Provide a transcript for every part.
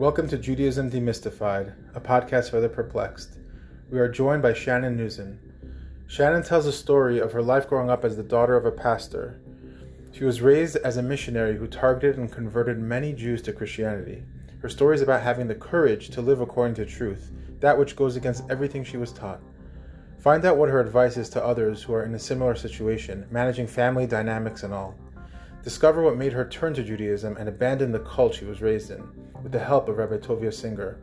Welcome to Judaism Demystified, a podcast for the perplexed. We are joined by Shannon Nuszen. Shannon tells a story of her life growing up as the daughter of a pastor. She was raised as a missionary who targeted and converted many Jews to Christianity. Her story is about having the courage to live according to truth, that which goes against everything she was taught. Find out what her advice is to others who are in a similar situation, managing family dynamics and all. Discover what made her turn to Judaism and abandon the cult she was raised in, with the help of Rabbi Tovia Singer.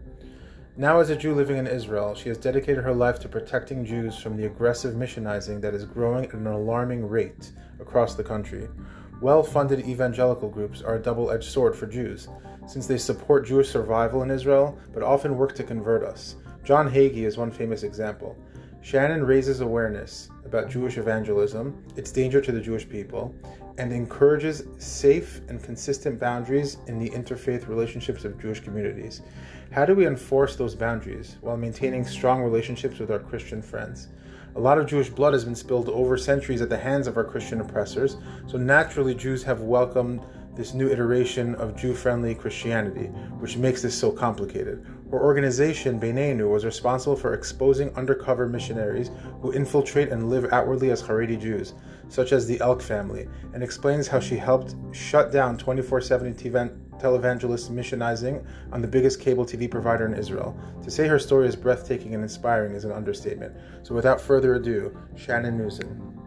Now, as a Jew living in Israel, she has dedicated her life to protecting Jews from the aggressive missionizing that is growing at an alarming rate across the country. Well funded evangelical groups are a double edged sword for Jews, since they support Jewish survival in Israel but often work to convert us. John Hagee is one famous example. Shannon raises awareness about Jewish evangelism, its danger to the Jewish people, and encourages safe and consistent boundaries in the interfaith relationships of Jewish communities. How do we enforce those boundaries while maintaining strong relationships with our Christian friends? A lot of Jewish blood has been spilled over centuries at the hands of our Christian oppressors, so naturally Jews have welcomed this new iteration of Jew friendly Christianity, which makes this so complicated. Her organization, Beyneynu, was responsible for exposing undercover missionaries who infiltrate and live outwardly as Haredi Jews, such as the Elk family, and explains how she helped shut down 24 7 televangelists missionizing on the biggest cable TV provider in Israel. To say her story is breathtaking and inspiring is an understatement. So without further ado, Shannon Nuszen.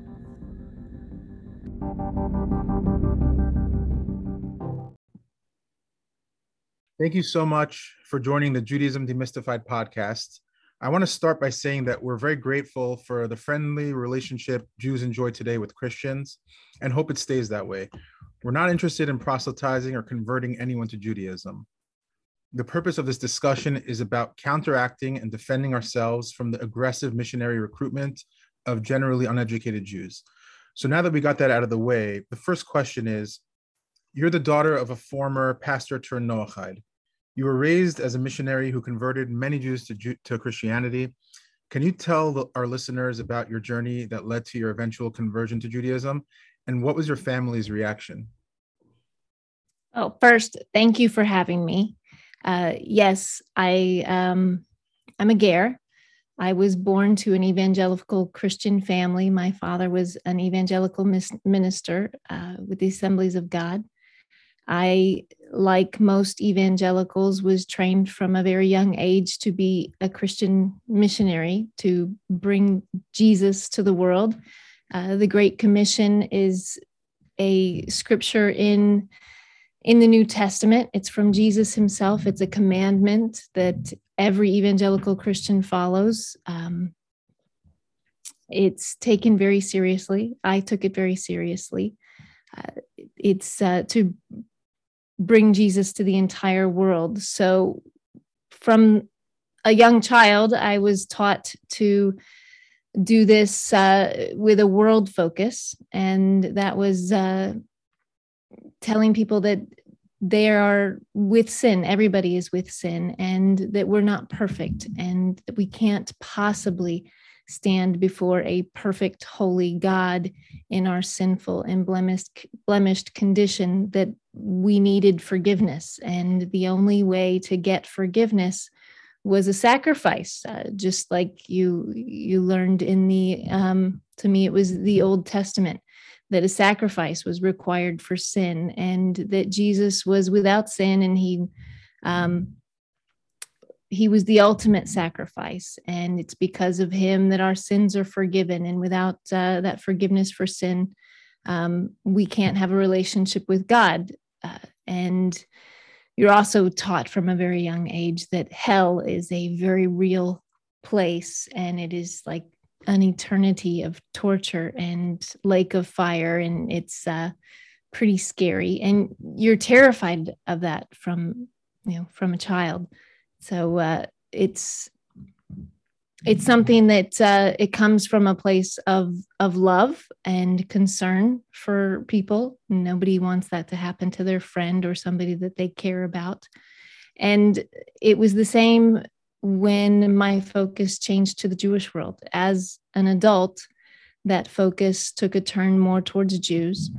Thank you so much for joining the Judaism Demystified podcast. I want to start by saying that we're very grateful for the friendly relationship Jews enjoy today with Christians and hope it stays that way. We're not interested in proselytizing or converting anyone to Judaism. The purpose of this discussion is about counteracting and defending ourselves from the aggressive missionary recruitment of generally uneducated Jews. So now that we got that out of the way, the first question is You're the daughter of a former pastor turned Noahide. You were raised as a missionary who converted many Jews to, Jew- to Christianity. Can you tell the, our listeners about your journey that led to your eventual conversion to Judaism? And what was your family's reaction? Oh, first, thank you for having me. Uh, yes, I um, I'm a Ger. I was born to an evangelical Christian family. My father was an evangelical minister uh, with the Assemblies of God. I, like most evangelicals, was trained from a very young age to be a Christian missionary to bring Jesus to the world. Uh, the Great Commission is a scripture in in the New Testament. It's from Jesus himself. It's a commandment that every evangelical Christian follows. Um, it's taken very seriously. I took it very seriously. Uh, it's uh, to bring Jesus to the entire world. So, from a young child, I was taught to do this uh, with a world focus, and that was uh, telling people that they are with sin. Everybody is with sin, and that we're not perfect, and that we can't possibly stand before a perfect, holy God in our sinful and blemished, blemished condition that we needed forgiveness. And the only way to get forgiveness was a sacrifice, uh, just like you you learned in the um, to me it was the Old Testament that a sacrifice was required for sin, and that Jesus was without sin, and he um, he was the ultimate sacrifice and it's because of him that our sins are forgiven and without uh, that forgiveness for sin um, we can't have a relationship with god. Uh, and you're also taught from a very young age that hell is a very real place and it is like an eternity of torture and lake of fire and it's uh, pretty scary. And you're terrified of that from you know from a child. So uh, it's it's something that uh, it comes from a place of of love and concern for people. Nobody wants that to happen to their friend or somebody that they care about. And it was the same when my focus changed to the Jewish world. As an adult, that focus took a turn more towards Jews,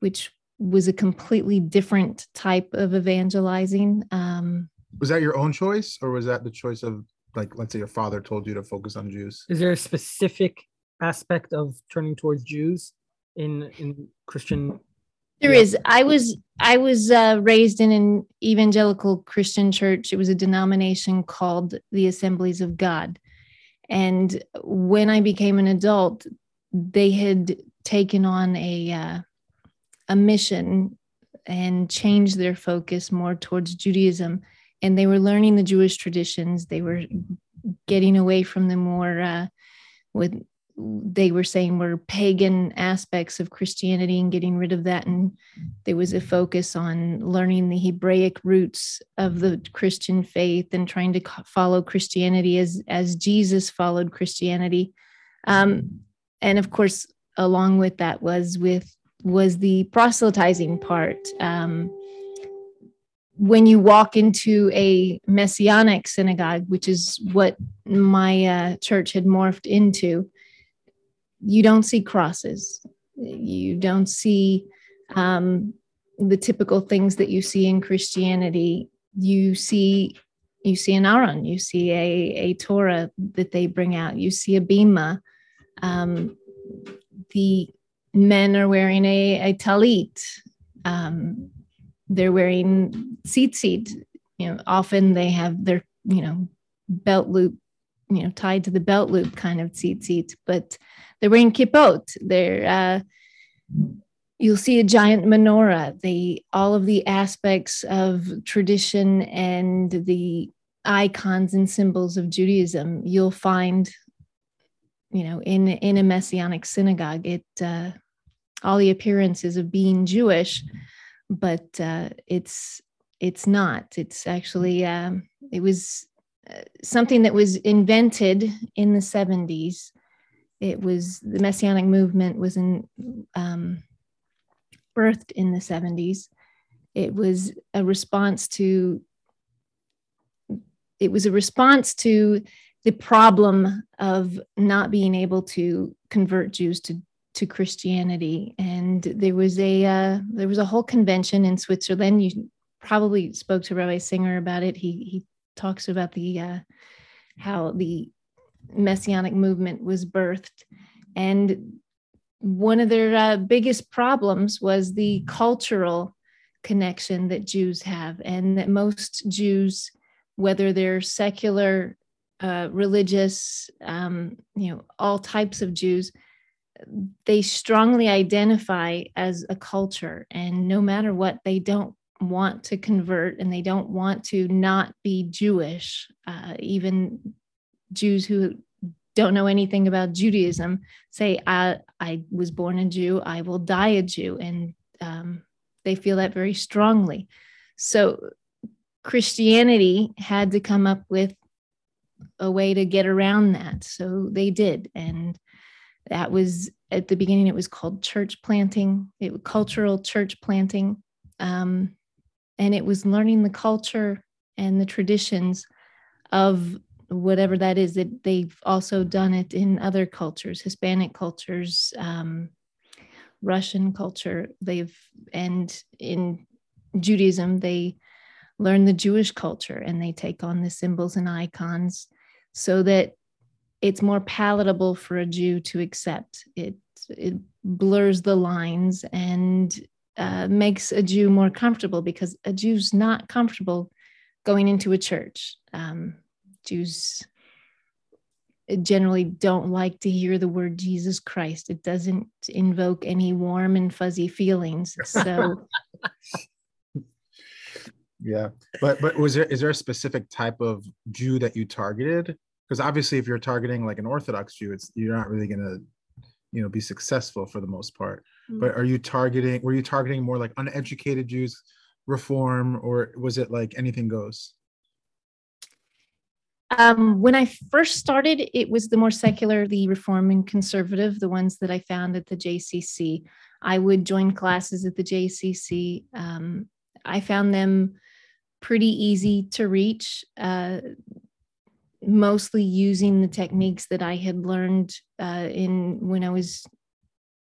which was a completely different type of evangelizing. Um, was that your own choice or was that the choice of like let's say your father told you to focus on Jews? Is there a specific aspect of turning towards Jews in in Christian there yeah. is. I was I was uh, raised in an evangelical Christian church. It was a denomination called the Assemblies of God. And when I became an adult, they had taken on a uh, a mission and changed their focus more towards Judaism. And they were learning the Jewish traditions. They were getting away from the more uh, with they were saying were pagan aspects of Christianity and getting rid of that. And there was a focus on learning the Hebraic roots of the Christian faith and trying to follow Christianity as, as Jesus followed Christianity. Um, and of course, along with that was with was the proselytizing part. Um, when you walk into a messianic synagogue, which is what my uh, church had morphed into, you don't see crosses. You don't see um, the typical things that you see in Christianity. You see you see an Aron, you see a, a Torah that they bring out, you see a bima. Um, the men are wearing a, a talit. Um, they're wearing tzitzit. You know, often they have their you know belt loop, you know, tied to the belt loop kind of tzitzit, but they're wearing kippot. They're uh, you'll see a giant menorah. The all of the aspects of tradition and the icons and symbols of Judaism you'll find, you know, in in a messianic synagogue. It uh, all the appearances of being Jewish, but uh, it's it's not. It's actually um, it was uh, something that was invented in the 70s it was the messianic movement was in um, birthed in the 70s it was a response to it was a response to the problem of not being able to convert jews to to christianity. And there was a uh, there was a whole convention in switzerland. You probably spoke to rabbi singer about it. He he talks about the uh, how the messianic movement was birthed. And one of their uh, biggest problems was the cultural connection that Jews have, and that most Jews, whether they're secular, uh, religious, um, you know, all types of Jews, they strongly identify as a culture. And no matter what, they don't want to convert and they don't want to not be Jewish. Uh, even Jews who don't know anything about Judaism say, I, I was born a Jew, I will die a Jew. And um, they feel that very strongly. So Christianity had to come up with a way to get around that. So they did. And that was at the beginning, it was called church planting, it cultural church planting. Um, and it was learning the culture and the traditions of whatever that is that they've also done it in other cultures hispanic cultures um, russian culture they've and in judaism they learn the jewish culture and they take on the symbols and icons so that it's more palatable for a jew to accept it it blurs the lines and uh, makes a jew more comfortable because a jew's not comfortable going into a church um, Jews generally don't like to hear the word Jesus Christ. It doesn't invoke any warm and fuzzy feelings. So yeah. But but was there is there a specific type of Jew that you targeted? Because obviously if you're targeting like an Orthodox Jew, it's you're not really gonna, you know, be successful for the most part. Mm-hmm. But are you targeting were you targeting more like uneducated Jews, reform, or was it like anything goes? Um, when I first started, it was the more secular, the reform and conservative, the ones that I found at the JCC. I would join classes at the JCC. Um, I found them pretty easy to reach, uh, mostly using the techniques that I had learned uh, in when I was,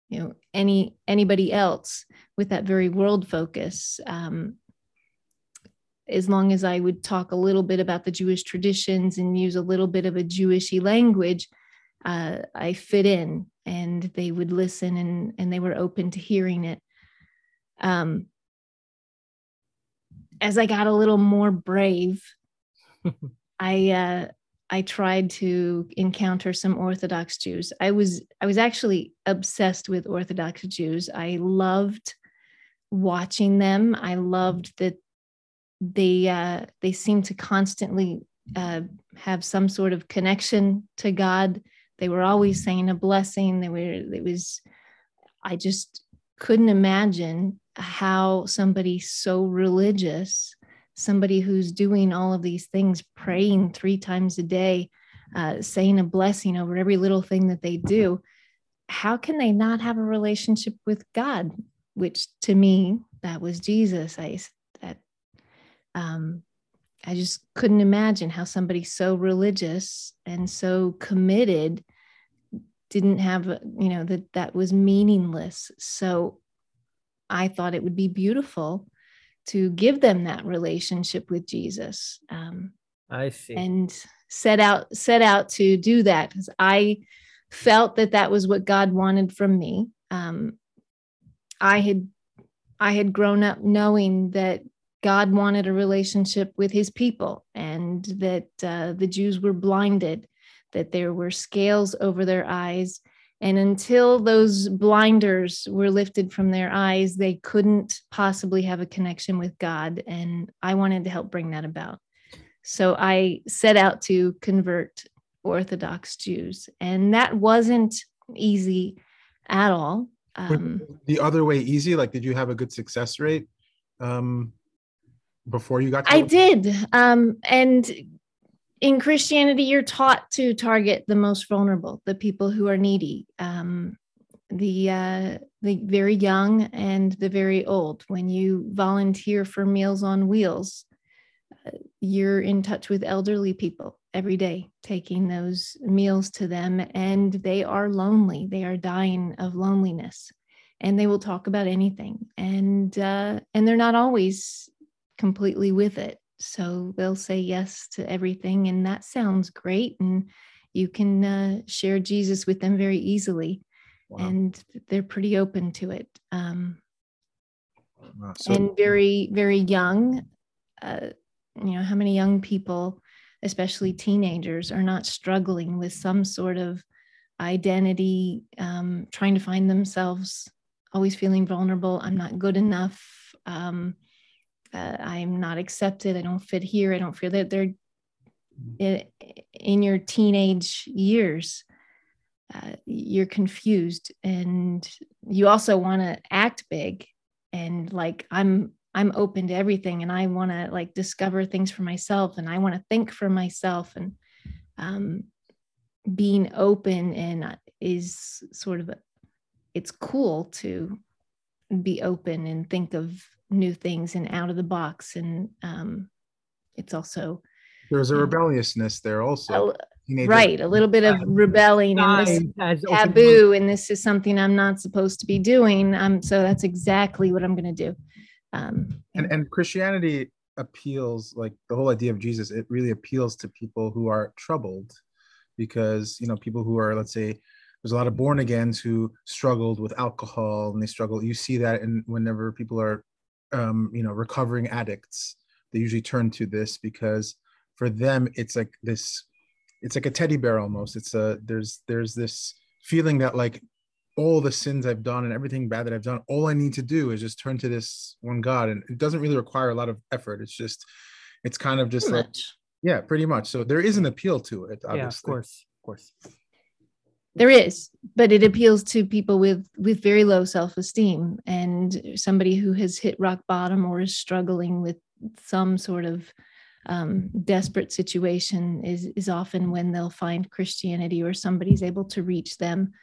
you know, any anybody else with that very world focus. Um, as long as I would talk a little bit about the Jewish traditions and use a little bit of a Jewishy language, uh, I fit in and they would listen and, and they were open to hearing it. Um, as I got a little more brave, I uh, I tried to encounter some Orthodox Jews. I was I was actually obsessed with Orthodox Jews. I loved watching them. I loved that they uh, they seemed to constantly uh, have some sort of connection to God. They were always saying a blessing. They were it was I just couldn't imagine how somebody so religious, somebody who's doing all of these things, praying three times a day, uh, saying a blessing over every little thing that they do, how can they not have a relationship with God? Which to me, that was Jesus. I that um, I just couldn't imagine how somebody so religious and so committed didn't have you know that that was meaningless so I thought it would be beautiful to give them that relationship with Jesus. Um, I see. And set out set out to do that because I felt that that was what God wanted from me. Um, I had I had grown up knowing that God wanted a relationship with His people, and that uh, the Jews were blinded, that there were scales over their eyes, and until those blinders were lifted from their eyes, they couldn't possibly have a connection with God. And I wanted to help bring that about. So I set out to convert Orthodox Jews. And that wasn't easy at all. Um, the other way easy? Like, did you have a good success rate um, before you got to I did. Um, and in Christianity, you're taught to target the most vulnerable, the people who are needy, um, the uh, the very young and the very old. When you volunteer for Meals on Wheels, uh, you're in touch with elderly people every day, taking those meals to them, and they are lonely. They are dying of loneliness, and they will talk about anything, and uh, and they're not always completely with it so they'll say yes to everything, and that sounds great. And you can uh, share Jesus with them very easily, wow. and they're pretty open to it. Um, wow. so, and very, very young. Uh, you know, how many young people, especially teenagers, are not struggling with some sort of identity, um, trying to find themselves, always feeling vulnerable. I'm not good enough. Um, uh, I'm not accepted. I don't fit here. I don't feel that they're in, your teenage years. Uh, you're confused and you also want to act big and like i'm i'm open to everything and i want to like discover things for myself and i want to think for myself and um, being open and is sort of a, it's cool to be open and think of new things and out of the box. And um, it's also there's a rebelliousness there also. a, right a little bit of rebelling and this taboo and this is something i'm not supposed to be doing. Um, so that's exactly what i'm going to do. Um, and, and christianity appeals like the whole idea of jesus it really appeals to people who are troubled because you know people who are let's say there's a lot of born agains who struggled with alcohol and they struggle you see that and whenever people are um, you know recovering addicts they usually turn to this because for them it's like this it's like a teddy bear almost. It's a there's there's this feeling that like all the sins i've done and everything bad that i've done all i need to do is just turn to this one god. And it doesn't really require a lot of effort. It's just it's kind of just pretty like much. yeah pretty much. So there is an appeal to it obviously. yeah of course of course there is but it appeals to people with with very low self-esteem and somebody who has hit rock bottom or is struggling with some sort of um, desperate situation is is often when they'll find christianity or somebody's able to reach them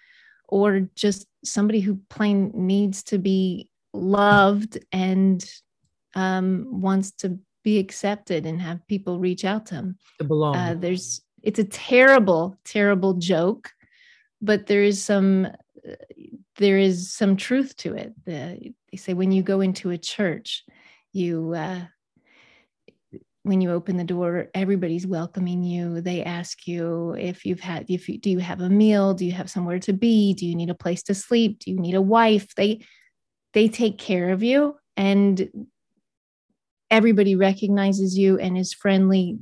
or just somebody who plain needs to be loved and um, wants to be accepted and have people reach out to them to belong. Uh, there's it's a terrible terrible joke but there is some there is some truth to it. The, they say when you go into a church, you uh, when you open the door, everybody's welcoming you. They ask you if you've had, if you, do you have a meal? Do you have somewhere to be? Do you need a place to sleep? Do you need a wife? They, they take care of you and everybody recognizes you and is friendly,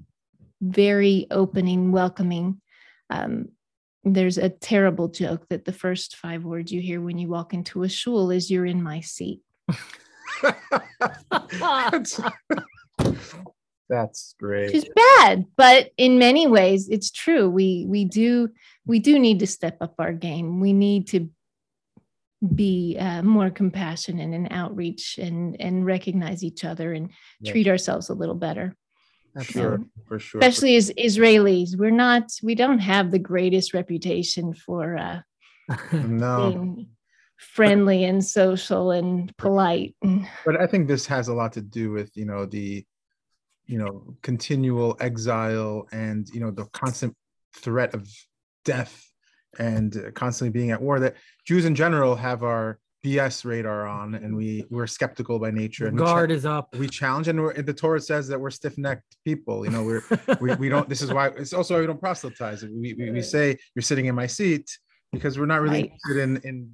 very opening, welcoming. Um, there's a terrible joke that the first five words you hear when you walk into a shul is "You're in my seat." that's, that's great. It's bad, but in many ways, it's true. We we do we do need to step up our game. We need to be uh, more compassionate and outreach and and recognize each other and yeah. treat ourselves a little better. Sure, for sure. Especially as Israelis, we're not we don't have the greatest reputation for uh, no. being friendly and social and polite. But I think this has a lot to do with you know the you know continual exile and you know the constant threat of death and constantly being at war that Jews in general have our BS radar on, and we we're skeptical by nature. And guard is up. We challenge, and the Torah says that we're stiff necked people. You know, we're we, we don't. This is why it's also why we don't proselytize. We, we, we say you're sitting in my seat because we're not really right. interested in in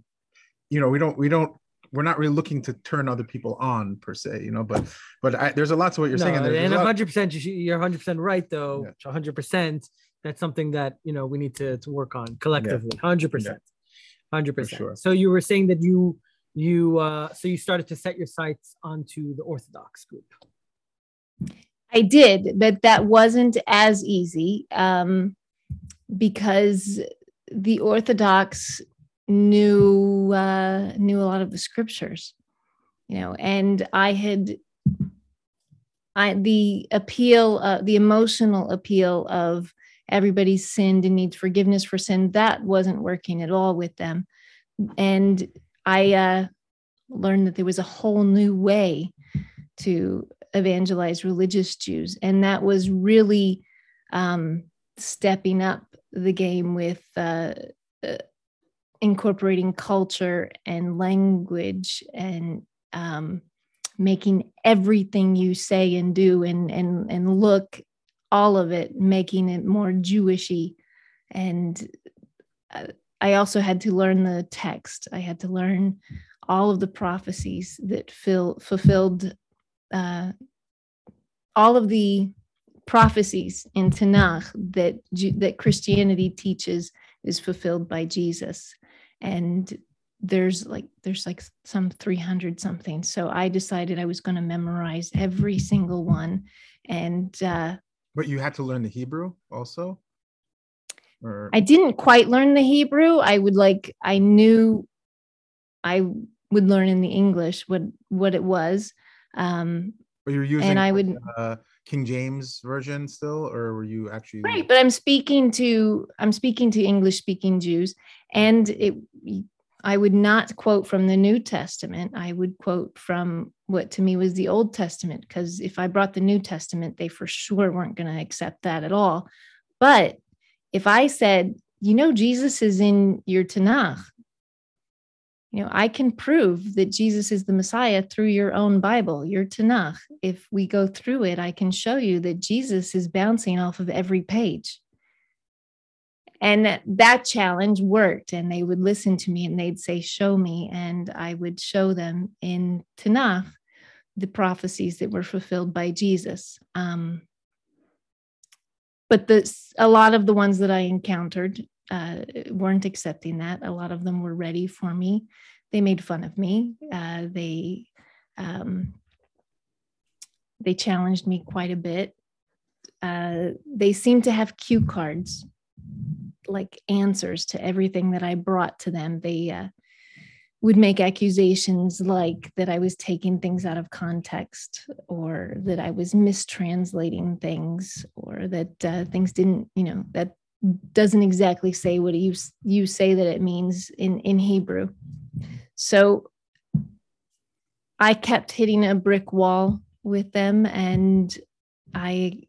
you know we don't we don't we're not really looking to turn other people on per se, you know. But but I, there's a lot to what you're no, saying, and, and 100 percent you're 100 percent right though. 100 percent that's something that you know we need to, to work on collectively 100 percent 100 percent. so you were saying that you you uh so you started to set your sights onto the orthodox group. I did but that wasn't as easy um because the orthodox knew uh knew a lot of the scriptures you know and i had I, the appeal, uh, the emotional appeal of everybody's sinned and needs forgiveness for sin. That wasn't working at all with them. And I uh, learned that there was a whole new way to evangelize religious Jews. And that was really um, stepping up the game with uh, uh, incorporating culture and language and um, making everything you say and do and, and, and look all of it, making it more Jewishy. And uh, I also had to learn the text. I had to learn all of the prophecies that fill, fulfilled uh, all of the prophecies in Tanakh that that Christianity teaches is fulfilled by Jesus, and there's like there's like some 300 something. So I decided I was going to memorize every single one, and uh, but you had to learn the Hebrew also? Or... I didn't quite learn the Hebrew. I would like I knew I would learn in the English what what it was. Um but you're using and I would uh, King James version still, or were you actually right? But I'm speaking to I'm speaking to English speaking Jews, and it I would not quote from the New Testament. I would quote from what to me was the Old Testament, because if I brought the New Testament, they for sure weren't going to accept that at all. But if I said, you know, Jesus is in your Tanakh, you know, I can prove that Jesus is the Messiah through your own Bible, your Tanakh. If we go through it, I can show you that Jesus is bouncing off of every page and that challenge worked and they would listen to me and they'd say show me and i would show them in tanakh the prophecies that were fulfilled by jesus. Um, but the, a lot of the ones that i encountered uh, weren't accepting that. A lot of them were ready for me. They made fun of me. Uh, they um, they challenged me quite a bit. Uh, they seemed to have cue cards like answers to everything that I brought to them. They uh, would make accusations like that I was taking things out of context or that I was mistranslating things or that uh, things didn't, you know, that doesn't exactly say what you you say that it means in in Hebrew. So I kept hitting a brick wall with them and I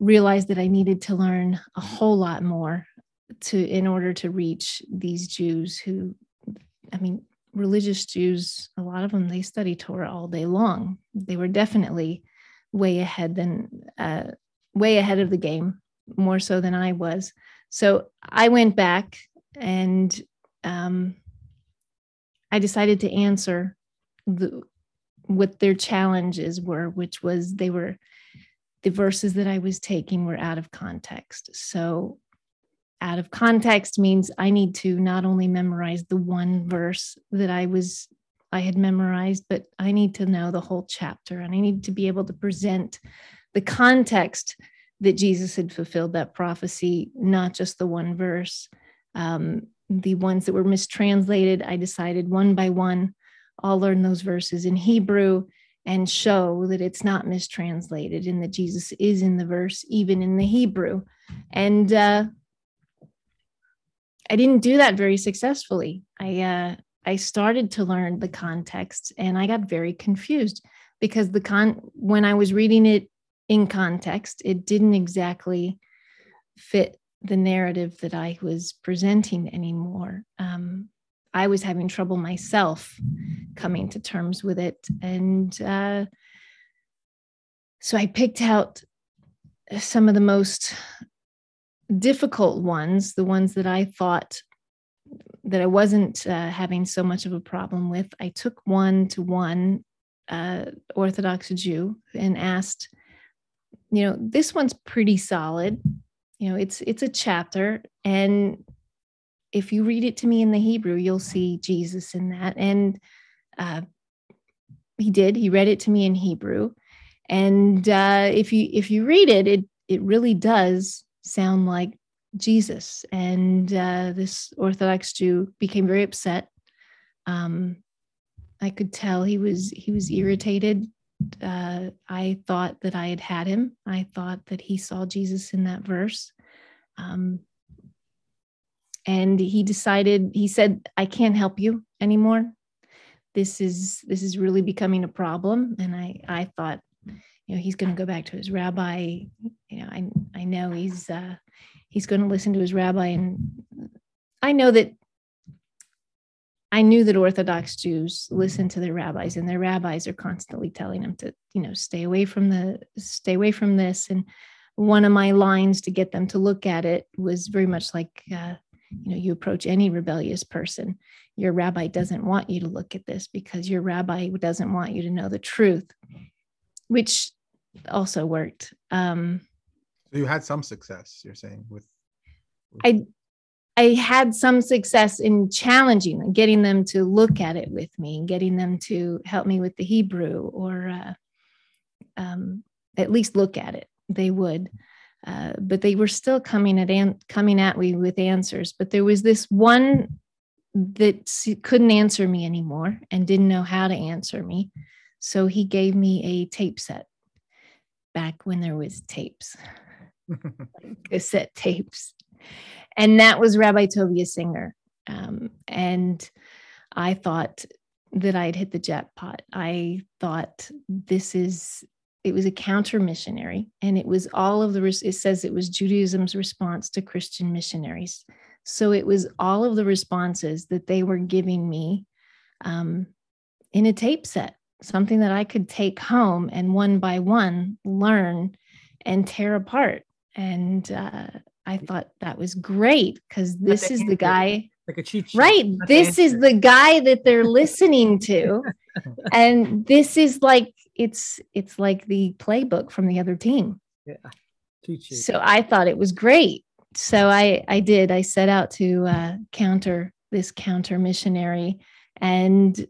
realized that I needed to learn a whole lot more to in order to reach these Jews who I mean religious Jews a lot of them they study Torah all day long they were definitely way ahead than uh, way ahead of the game, more so than I was. So I went back and um, I decided to answer the, what their challenges were, which was they were the verses that I was taking were out of context. So out of context means I need to not only memorize the one verse that I was I had memorized, but I need to know the whole chapter and I need to be able to present the context that Jesus had fulfilled that prophecy, not just the one verse. Um, the ones that were mistranslated, I decided one by one, I'll learn those verses in Hebrew and show that it's not mistranslated and that Jesus is in the verse, even in the Hebrew. And uh, I didn't do that very successfully. I uh, I started to learn the context and I got very confused because the con when I was reading it in context, it didn't exactly fit the narrative that I was presenting anymore. Um, I was having trouble myself coming to terms with it. And uh, so I picked out some of the most difficult ones, the ones that I thought that I wasn't uh, having so much of a problem with, I took one to one uh, Orthodox Jew and asked, you know, this one's pretty solid. You know, it's it's a chapter, and if you read it to me in the Hebrew, you'll see Jesus in that. And uh, he did. He read it to me in Hebrew, and uh, if you if you read it, it it really does sound like Jesus. And uh, this Orthodox Jew became very upset. Um, I could tell he was he was irritated. Uh, I thought that I had had him. I thought that he saw Jesus in that verse. Um, and he decided. He said, "I can't help you anymore. This is this is really becoming a problem." And I I thought, you know, he's going to go back to his rabbi. You know, I I know he's. Uh, he's going to listen to his rabbi and i know that i knew that orthodox jews listen to their rabbis and their rabbis are constantly telling them to you know stay away from the stay away from this and one of my lines to get them to look at it was very much like uh, you know you approach any rebellious person your rabbi doesn't want you to look at this because your rabbi doesn't want you to know the truth which also worked um, so you had some success, you're saying, with, with... I I had some success in challenging and getting them to look at it with me and getting them to help me with the Hebrew or uh, um, at least look at it. They would, uh, but they were still coming at an- coming at me with answers. But there was this one that couldn't answer me anymore and didn't know how to answer me, so he gave me a tape set back when there was tapes cassette tapes. And that was Rabbi Tovia Singer. Um, and I thought that I'd hit the jackpot. I thought this is, it was a counter missionary, and it was all of the, it says it was Judaism's response to Christian missionaries. So it was all of the responses that they were giving me um, in a tape set, something that I could take home and one by one learn and tear apart and uh, I thought that was great because this is the guy. Like a cheat sheet. Right. That's this is the guy that they're listening to. and this is like it's it's like the playbook from the other team. Yeah. So I thought it was great. So I I did. I set out to uh, counter this counter missionary and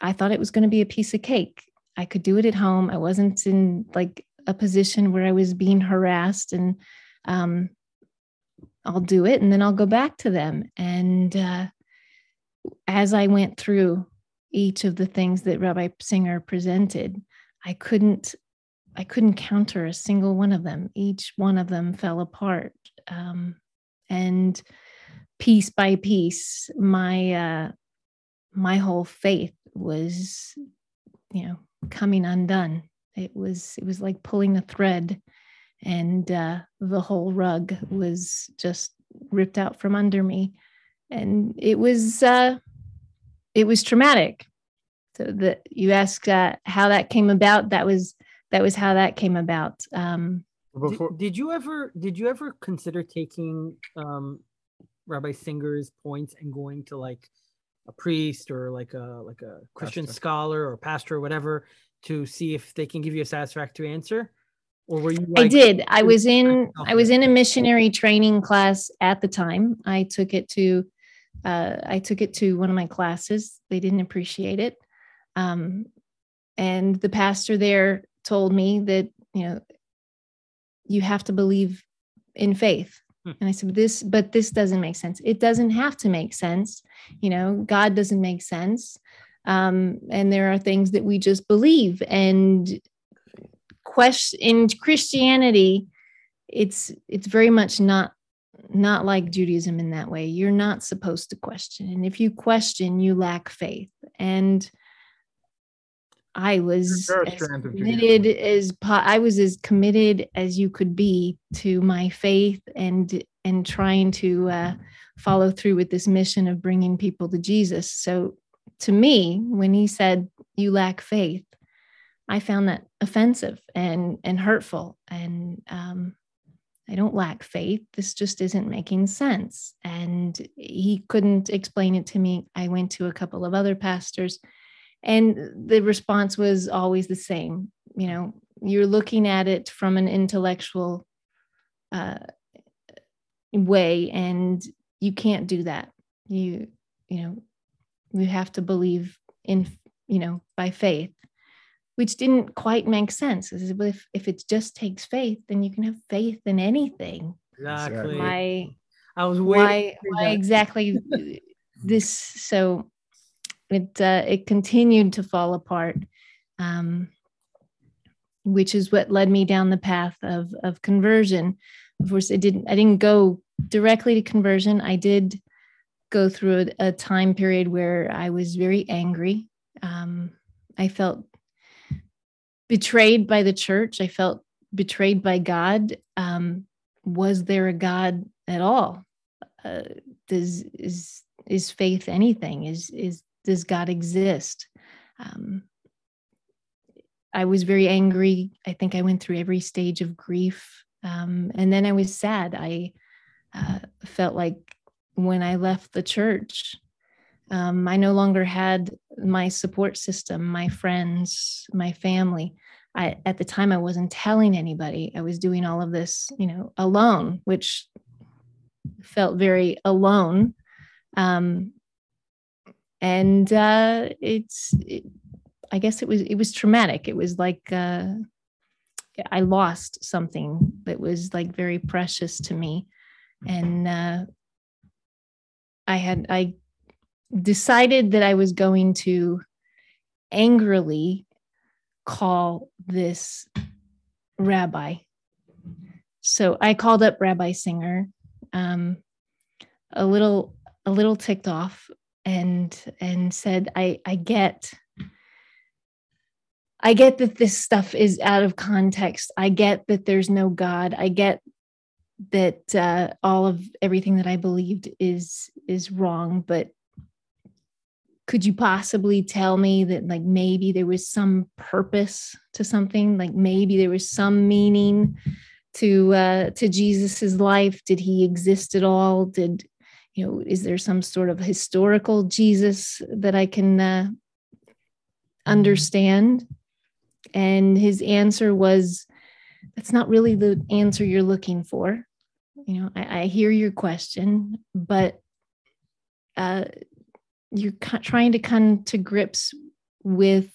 I thought it was going to be a piece of cake. I could do it at home. I wasn't in like a position where I was being harassed and um, I'll do it and then I'll go back to them. And uh, as I went through each of the things that Rabbi Singer presented, I couldn't I couldn't counter a single one of them. Each one of them fell apart. Um, and piece by piece, my uh, my whole faith was, you know, coming undone it was it was like pulling a thread and uh, the whole rug was just ripped out from under me and it was uh, it was traumatic so that you asked uh, how that came about that was that was how that came about. Um, Before- did, did you ever did you ever consider taking um, Rabbi Singer's points and going to like a priest or like a like a Christian pastor. scholar or pastor or whatever to see if they can give you a satisfactory answer? Or were you like, I did. I was in I was in a missionary training class at the time. I took it to uh, I took it to one of my classes. They didn't appreciate it. Um, and the pastor there told me that, you know, you have to believe in faith. Hmm. And I said, this, but this doesn't make sense. It doesn't have to make sense. You know, God doesn't make sense. Um, and there are things that we just believe. And question in Christianity, it's it's very much not not like Judaism in that way. You're not supposed to question. And if you question, you lack faith. And I was as committed as I was as committed as you could be to my faith and and trying to uh, follow through with this mission of bringing people to Jesus. So to me, when he said you lack faith, I found that offensive and and hurtful. And um, I don't lack faith. This just isn't making sense. And he couldn't explain it to me. I went to a couple of other pastors, and the response was always the same. You know, you're looking at it from an intellectual uh, way, and you can't do that. You, you know, you have to believe in, you know, by faith which didn't quite make sense. If, if it just takes faith, then you can have faith in anything. Exactly. Why, I was waiting. Why, why exactly this? So it uh, it continued to fall apart, um, which is what led me down the path of of conversion. Of course, it didn't. I didn't go directly to conversion. I did go through a, a time period where I was very angry. Um, I felt betrayed by the church. I felt betrayed by God. Um, was there a God at all? Uh, does is is faith anything? Is is does God exist? Um, I was very angry. I think I went through every stage of grief, um, and then I was sad. I uh, felt like when I left the church, um, I no longer had my support system, my friends, my family. I, at the time, I wasn't telling anybody. I was doing all of this, you know, alone, which felt very alone. Um, and uh, it's, it, I guess it was, it was traumatic. It was like uh, I lost something that was like very precious to me, and uh, I had I decided that I was going to angrily call this rabbi. So I called up Rabbi Singer, um, a little a little ticked off, and and said, "I I get." I get that this stuff is out of context. I get that there's no God. I get that uh, all of everything that I believed is is wrong. But could you possibly tell me that like maybe there was some purpose to something like maybe there was some meaning to uh to jesus's life did he exist at all did you know is there some sort of historical jesus that i can uh, understand? And his answer was that's not really the answer you're looking for. You know i, I hear your question but uh, you're trying to come to grips with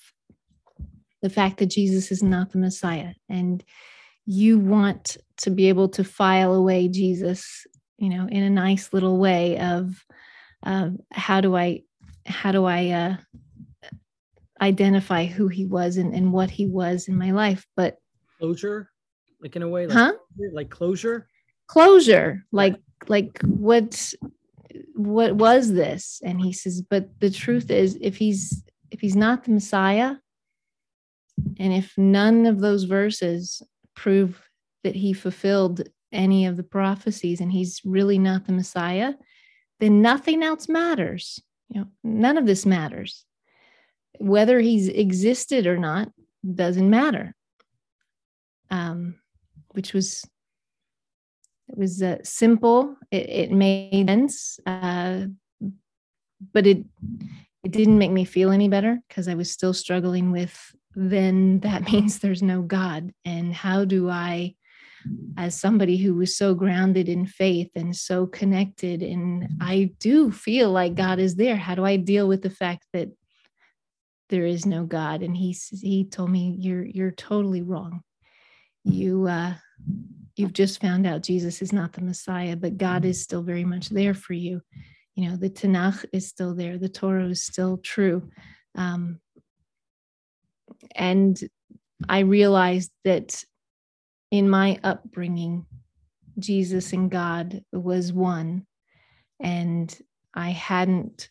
the fact that Jesus is not the Messiah and you want to be able to file away Jesus, you know, in a nice little way of uh, how do I how do I uh, identify who he was and, and what he was in my life. But closure, like in a way, like, huh? Like closure. Closure, like like what what was this and he says but the truth is if he's if he's not the messiah and if none of those verses prove that he fulfilled any of the prophecies and he's really not the messiah then nothing else matters you know none of this matters whether he's existed or not doesn't matter um, which was it was uh, simple. It, it, made sense, uh, but it it didn't make me feel any better because I was still struggling with. Then that means there's no God, and how do I, as somebody who was so grounded in faith and so connected, and I do feel like God is there. How do I deal with the fact that there is no God? And he he told me you're you're totally wrong. You uh, you've just found out Jesus is not the Messiah, but God is still very much there for you. You know, the Tanakh is still there, the Torah is still true. Um, and I realized that in my upbringing, Jesus and God was one. And I hadn't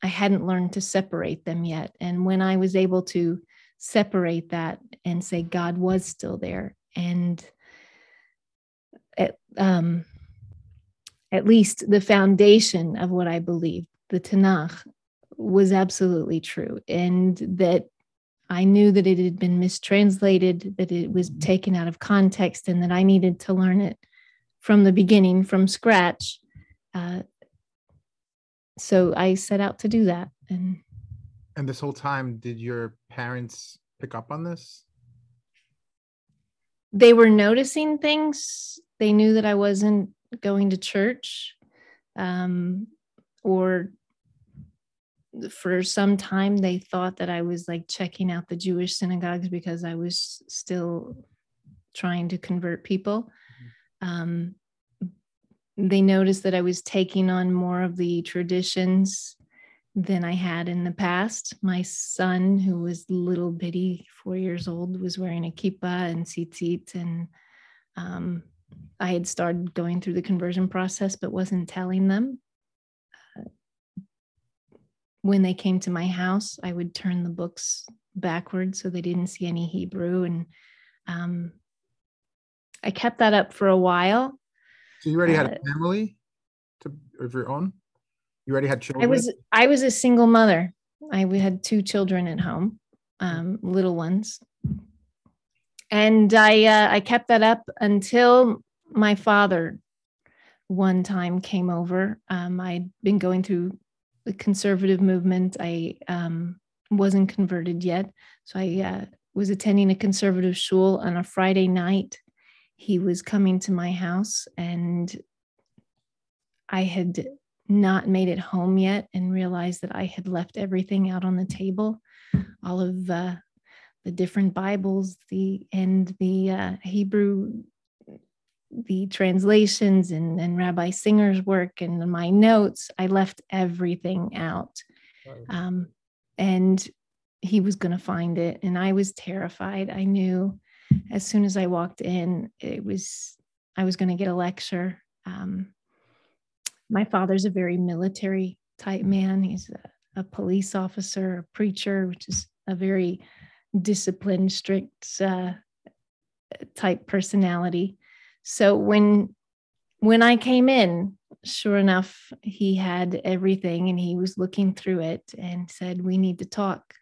I hadn't learned to separate them yet. And when I was able to separate that and say God was still there and at, um, at least the foundation of what I believed, the Tanakh, was absolutely true. And that I knew that it had been mistranslated, that it was taken out of context, and that I needed to learn it from the beginning, from scratch. Uh, so I set out to do that. And and this whole time, did your parents pick up on this? They were noticing things they knew that I wasn't going to church um, or for some time they thought that I was like checking out the Jewish synagogues because I was still trying to convert people. Mm-hmm. Um, they noticed that I was taking on more of the traditions than I had in the past. My son, who was little bitty, four years old, was wearing a kippah and tzitzit, and um, I had started going through the conversion process, but wasn't telling them. When they came to my house, I would turn the books backwards so they didn't see any Hebrew. And um, I kept that up for a while. So you already uh, had a uh, family to, of your own? You already had children? I was I was a single mother. I had two children at home, um, little ones. And I uh, I kept that up until my father one time came over. Um, I'd been going through the conservative movement. I um, wasn't converted yet. So I uh, was attending a conservative shul on a Friday night. He was coming to my house and I had not made it home yet and realized that I had left everything out on the table, all of uh, the different Bibles, the and the uh, Hebrew the translations and, and Rabbi Singer's work and my notes, I left everything out. Um, and he was going to find it. And I was terrified. I knew as soon as I walked in, it was, I was going to get a lecture. Um, my father's a very military type man. He's a, a, police officer, a preacher, which is a very disciplined, strict uh, type personality. So when when I came in, sure enough, he had everything and he was looking through it and said, "We need to talk."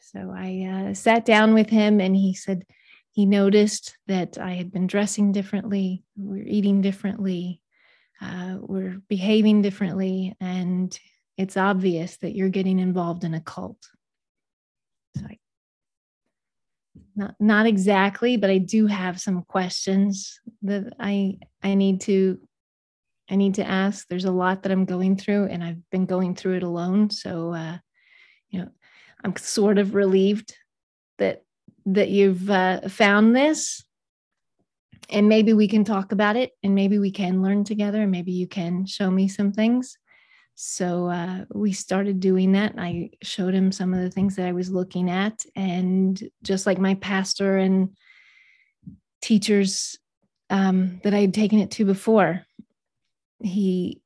So I uh, sat down with him and he said he noticed that I had been dressing differently, we're eating differently, uh, we're behaving differently, and it's obvious that you're getting involved in a cult. So I not not exactly but i do have some questions that i i need to i need to ask. There's a lot that i'm going through and i've been going through it alone. So uh you know i'm sort of relieved that that you've uh, found this. And maybe we can talk about it and maybe we can learn together and maybe you can show me some things so uh, we started doing that. And I showed him some of the things that I was looking at. And just like my pastor and teachers um, that I had taken it to before, he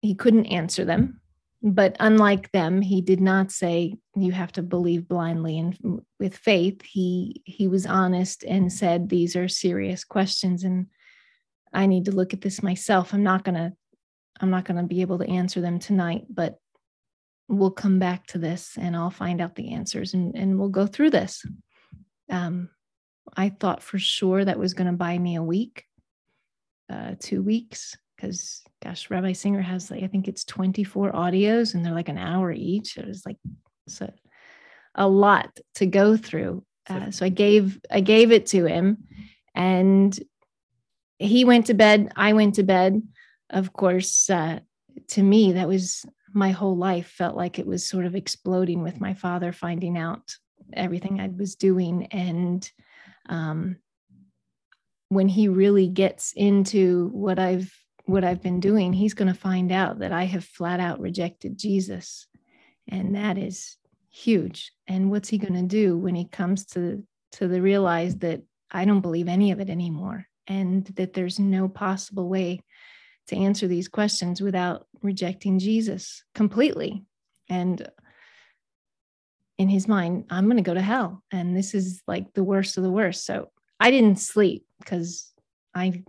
he couldn't answer them. But unlike them, he did not say you have to believe blindly and with faith. He he was honest and said these are serious questions and I need to look at this myself. I'm not going to I'm not going to be able to answer them tonight, but we'll come back to this and I'll find out the answers and, and we'll go through this. Um, I thought for sure that was going to buy me a week, uh, two weeks, because gosh, Rabbi Singer has like I think it's 24 audios and they're like an hour each. It was like so a lot to go through. Uh, so I gave I gave it to him, and he went to bed. I went to bed. Of course, uh, to me that was my whole life felt like it was sort of exploding with my father finding out everything I was doing and um, when he really gets into what I've what I've been doing, he's going to find out that I have flat out rejected Jesus, and that is huge. And what's he going to do when he comes to to the realize that I don't believe any of it anymore, and that there's no possible way to answer these questions without rejecting Jesus completely. And in his mind, I'm going to go to hell. And this is like the worst of the worst. So I didn't sleep because I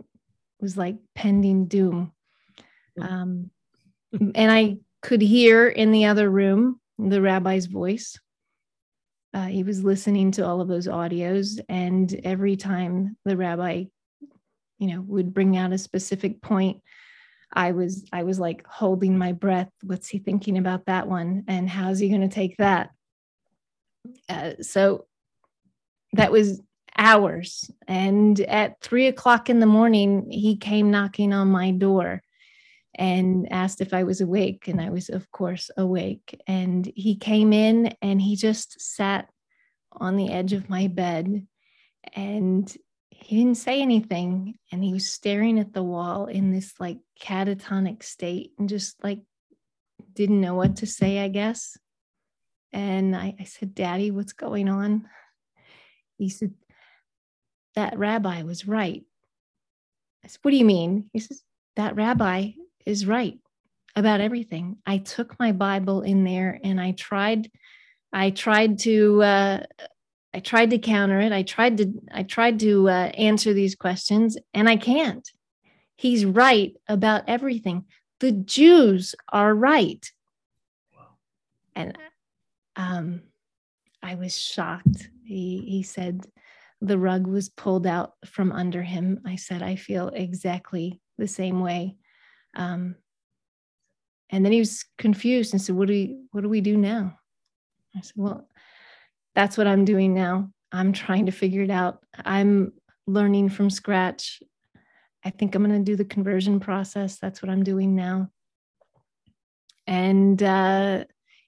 was like pending doom. Um, and I could hear in the other room the rabbi's voice. Uh, he was listening to all of those audios. And every time the rabbi, you know, would bring out a specific point, I was I was like holding my breath. What's he thinking about that one? And how's he going to take that? Uh, so that was hours. And at three o'clock in the morning, he came knocking on my door and asked if I was awake. And I was, of course, awake. And he came in and he just sat on the edge of my bed and he didn't say anything. And he was staring at the wall in this like catatonic state and just like didn't know what to say, I guess. And I, I said, Daddy, what's going on? He said, That rabbi was right. I said, What do you mean? He says, That rabbi is right about everything. I took my Bible in there and I tried, I tried to, uh, I tried to counter it. I tried to, I tried to uh, answer these questions, and I can't. He's right about everything. The Jews are right. And um, I was shocked. He, he said the rug was pulled out from under him. I said, I feel exactly the same way. Um, and then he was confused and said, what do, we, what do we do now? I said, Well, that's what I'm doing now. I'm trying to figure it out. I'm learning from scratch. I think I'm going to do the conversion process. That's what I'm doing now. And uh,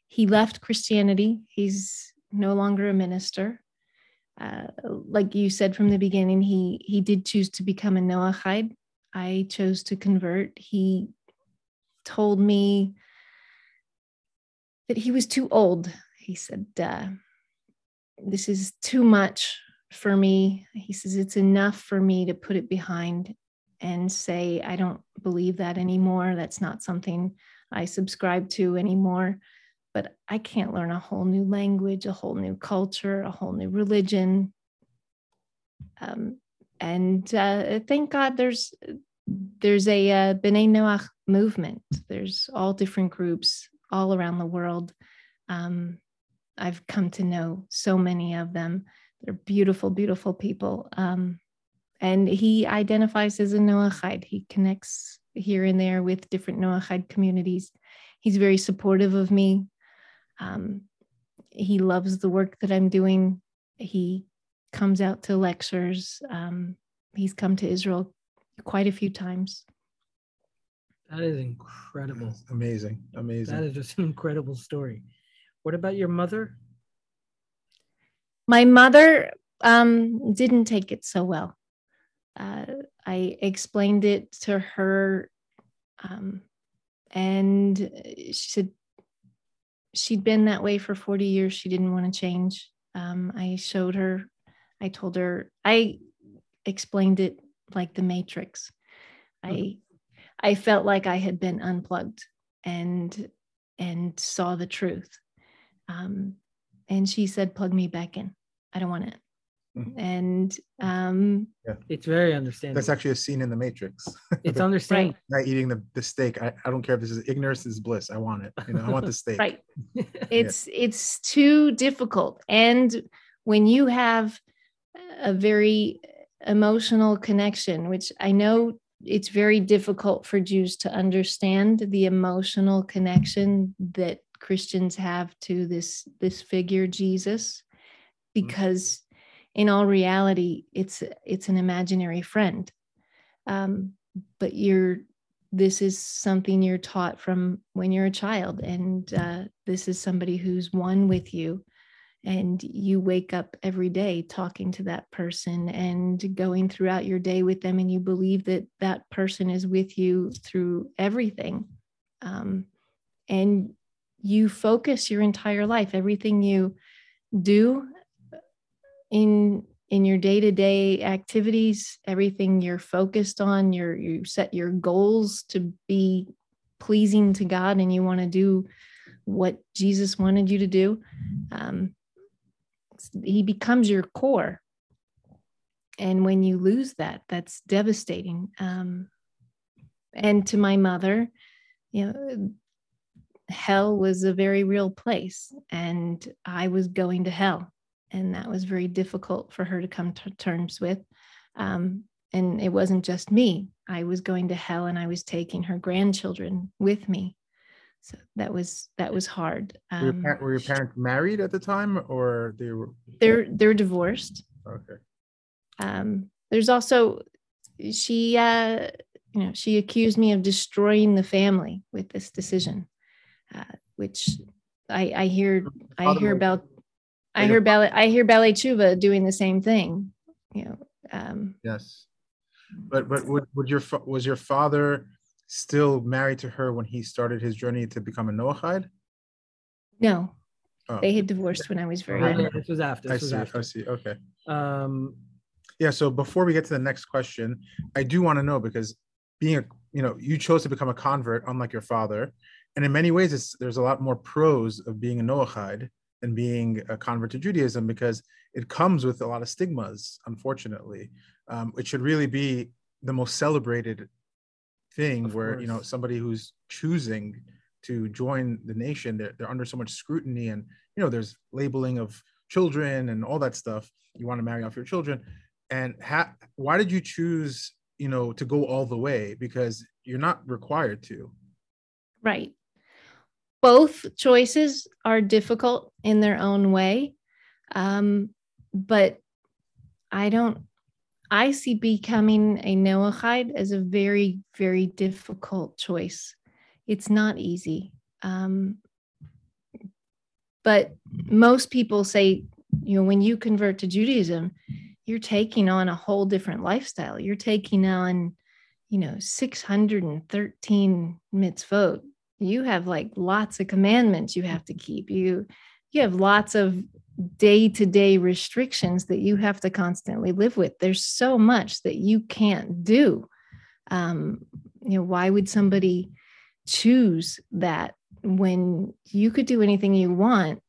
he left Christianity. He's no longer a minister. Uh, like you said from the beginning, he he did choose to become a Noahide. I chose to convert. He told me that he was too old. He said, uh, "This is too much for me." He says, "It's enough for me to put it behind and say I don't believe that anymore. That's not something I subscribe to anymore." but I can't learn a whole new language, a whole new culture, a whole new religion. Um, and uh, thank God there's there's a uh, B'nai Noach movement. There's all different groups all around the world. Um, I've come to know so many of them. They're beautiful, beautiful people. Um, and he identifies as a Noachide. He connects here and there with different Noachide communities. He's very supportive of me. Um, he loves the work that I'm doing. He comes out to lectures. Um, he's come to Israel quite a few times. That is incredible. amazing. Amazing. That is just an incredible story. What about your mother? My mother um, didn't take it so well. Uh, I explained it to her, um, and she said, she'd been that way for 40 years. She didn't want to change. Um, I showed her, I told her, I explained it like the Matrix. I I felt like I had been unplugged and and saw the truth. Um, and she said, "Plug me back in. I don't want it." Mm-hmm. And um, yeah. it's very understandable. That's actually a scene in the Matrix. It's understandable. Not eating the, the steak. I, I don't care if this is ignorance is bliss. I want it. You know, I want the steak. right. It's yeah. it's too difficult. And when you have a very emotional connection, which I know it's very difficult for Jews to understand the emotional connection that Christians have to this this figure Jesus mm-hmm. because in all reality it's it's an imaginary friend um, but you're this is something you're taught from when you're a child and uh, this is somebody who's one with you and you wake up every day talking to that person and going throughout your day with them and you believe that that person is with you through everything um, and you focus your entire life everything you do in in your day-to-day activities everything you're focused on you you set your goals to be pleasing to god and you want to do what jesus wanted you to do um, he becomes your core. And when you lose that that's devastating. Um, and to my mother you know hell was a very real place and i was going to hell and that was very difficult for her to come to terms with. Um, and it wasn't just me. I was going to hell and i was taking her grandchildren with me. So that was that was hard. Um, were, your, um, were, your, parents married at the time or they were they're they're divorced. Okay. Um, there's also she uh you know she accused me of destroying the family with this decision uh, which I, I hear I hear about I hear ballet I hear Baalei Teshuva doing the same thing. You know. Um, yes, but but would, would your was your father still married to her when he started his journey to become a Noahide? No, oh. they had divorced when I was very young. This was after. This I was see. After. I see. Okay. Um, yeah. So before we get to the next question, I do want to know because being a you know you chose to become a convert unlike your father and in many ways it's there's a lot more pros of being a noahide than being a convert to judaism because it comes with a lot of stigmas unfortunately. Um, it should really be the most celebrated thing of where course. you know somebody who's choosing to join the nation they're, they're under so much scrutiny and you know there's labeling of children and all that stuff. You want to marry off your children. And ha- why did you choose you know to go all the way? Because you're not required to. Right both choices are difficult in their own way. Um, but I don't, I see becoming a Noahide as a very, very difficult choice. It's not easy. Um, but most people say, you know, when you convert to Judaism, you're taking on a whole different lifestyle. You're taking on, you know, 613 mitzvot you have like lots of commandments you have to keep. You you have lots of day-to-day restrictions that you have to constantly live with. There's so much that you can't do. Um, you know why would somebody choose that when you could do anything you want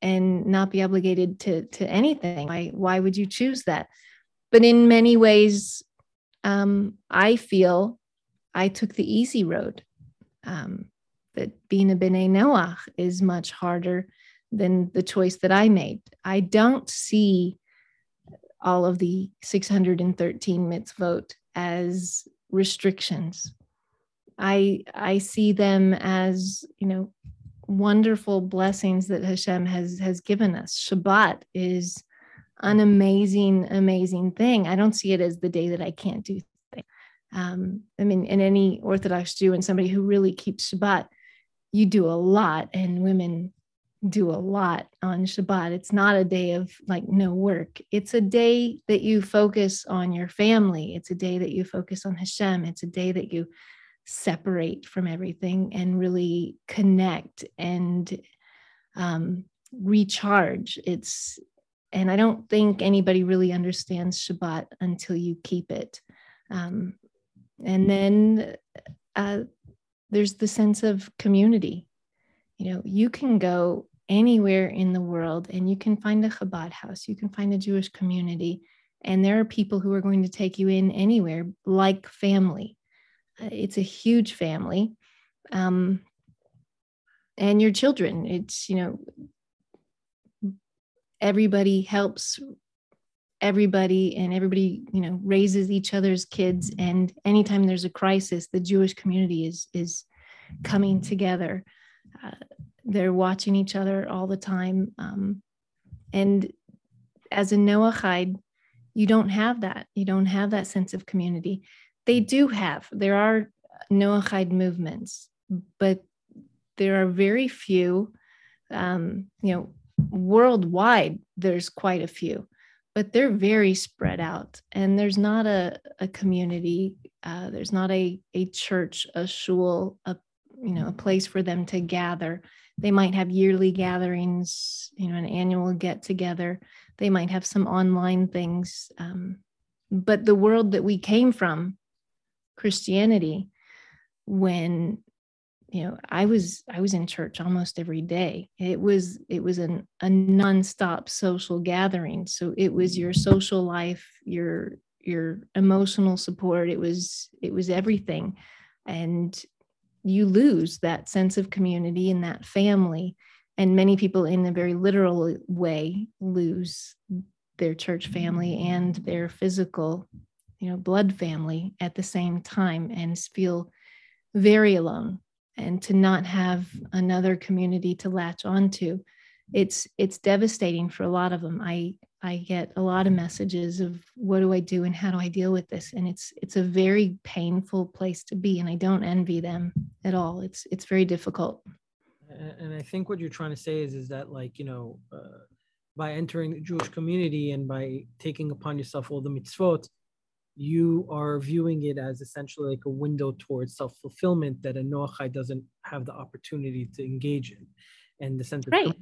and not be obligated to to anything? Why why would you choose that? But in many ways um, i feel i took the easy road um, that being a B'nai Noach is much harder than the choice that I made. I don't see all of the 613 mitzvot as restrictions. I I see them as you know wonderful blessings that Hashem has has given us. Shabbat is an amazing amazing thing. I don't see it as the day that I can't do um, I mean, in any Orthodox Jew and somebody who really keeps Shabbat, you do a lot, and women do a lot on Shabbat. It's not a day of like no work. It's a day that you focus on your family. It's a day that you focus on Hashem. It's a day that you separate from everything and really connect and um, recharge. It's, and I don't think anybody really understands Shabbat until you keep it. Um, and then uh, there's the sense of community. You know, you can go anywhere in the world and you can find a Chabad house, you can find a Jewish community, and there are people who are going to take you in anywhere like family. Uh, it's a huge family. Um, and your children, it's, you know, everybody helps everybody and everybody you know raises each other's kids. And anytime there's a crisis the jewish community is is coming together. Uh, they're watching each other all the time. Um, and as a noahide you don't have that. You don't have that sense of community. They do have there are noahide movements but there are very few um, you know worldwide there's quite a few but they're very spread out and there's not a, a community uh, there's not a, a church a shul a you know a place for them to gather. They might have yearly gatherings you know an annual get together. They might have some online things um, but the world that we came from christianity when you know i was i was in church almost every day. It was it was an, a nonstop social gathering. So it was your mm. social life your your emotional support. It was it was everything. And you lose that sense of community and that family. And many people in a very literal way lose their church family and mm. their physical you know blood family at the same time and feel very alone and to not have another community to latch onto. It's it's devastating for a lot of them. I i get a lot of messages of what do i do and how do i deal with this? And it's it's a very painful place to be and i don't envy them at all. It's it's very difficult. And i think what you're trying to say is is that like you know uh, by entering the jewish community and by taking upon yourself all the mitzvot you are viewing it as essentially like a window towards self-fulfillment that a Noachide doesn't have the opportunity to engage in. And the sense of right.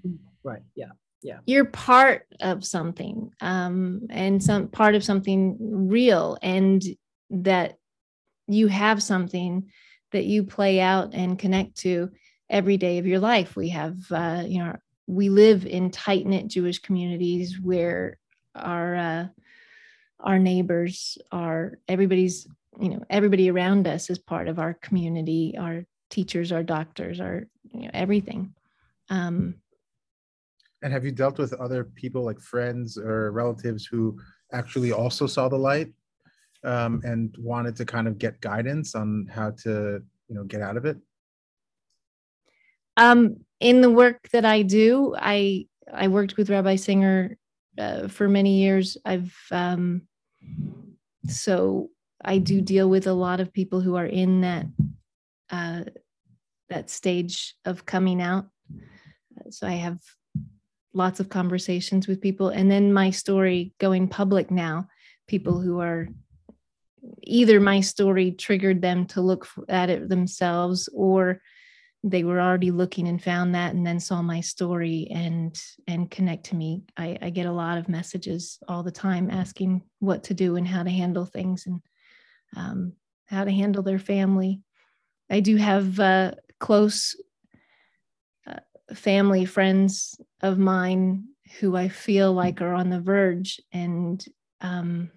right. Yeah. Yeah. You're part of something, um, and some part of something real, and that you have something that you play out and connect to every day of your life. We have, uh, you know, we live in tight knit Jewish communities where our uh, our neighbors, our everybody's, you know, everybody around us is part of our community, our teachers, our doctors, our you know, everything. Um, and have you dealt with other people like friends or relatives who actually also saw the light um, and wanted to kind of get guidance on how to, you know, get out of it? Um, in the work that I do, I I worked with Rabbi Singer uh, for many years. I've um, so I do deal with a lot of people who are in that uh, that stage of coming out. So I have lots of conversations with people, and then my story going public now. People who are either my story triggered them to look at it themselves, or they were already looking and found that and then saw my story and and connect to me. I, I, get a lot of messages all the time asking what to do and how to handle things and um, how to handle their family. I do have uh, close uh, family friends of mine who i feel like are on the verge and um,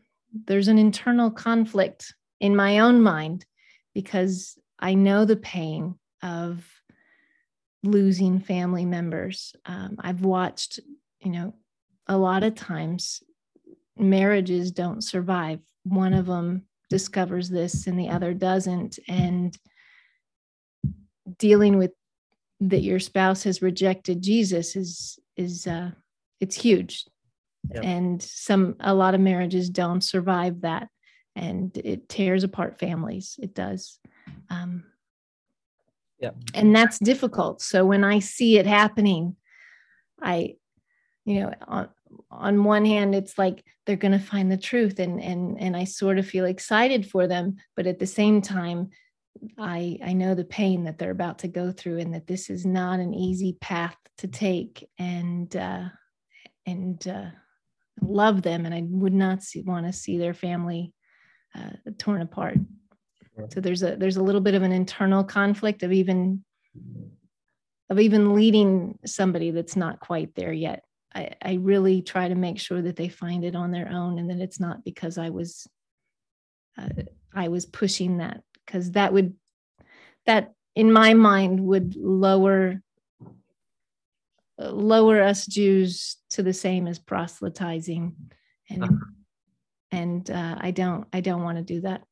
there's an internal conflict in my own mind because i know the pain of losing family members. Um, I've watched, you know, a lot of times marriages don't survive. One of them discovers this and the other doesn't. And dealing with that your spouse has rejected Jesus is is uh it's huge. Yep. And some a lot of marriages don't survive that and it tears apart families. It does. Um, yeah. And that's difficult. So when I see it happening, I, you know, on, on one hand, it's like they're going to find the truth and, and, and I sort of feel excited for them. But at the same time, I, I know the pain that they're about to go through and that this is not an easy path to take and, uh, and, uh, love them. And I would not want to see their family uh, torn apart so there's a there's a little bit of an internal conflict of even of even leading somebody that's not quite there yet I, I really try to make sure that they find it on their own and that it's not because i was uh, i was pushing that because that would that in my mind would lower lower us jews to the same as proselytizing and uh-huh. and uh, I don't I don't want to do that.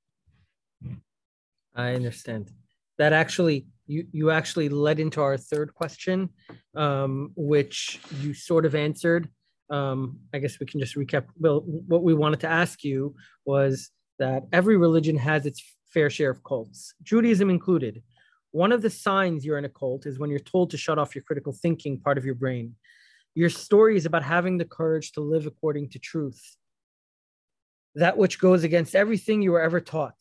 I understand. That actually you you actually led into our third question, um, which you sort of answered. Um, I guess we can just recap. Well, what we wanted to ask you was that every religion has its fair share of cults, Judaism included. One of the signs you're in a cult is when you're told to shut off your critical thinking part of your brain. Your story is about having the courage to live according to truth, that which goes against everything you were ever taught.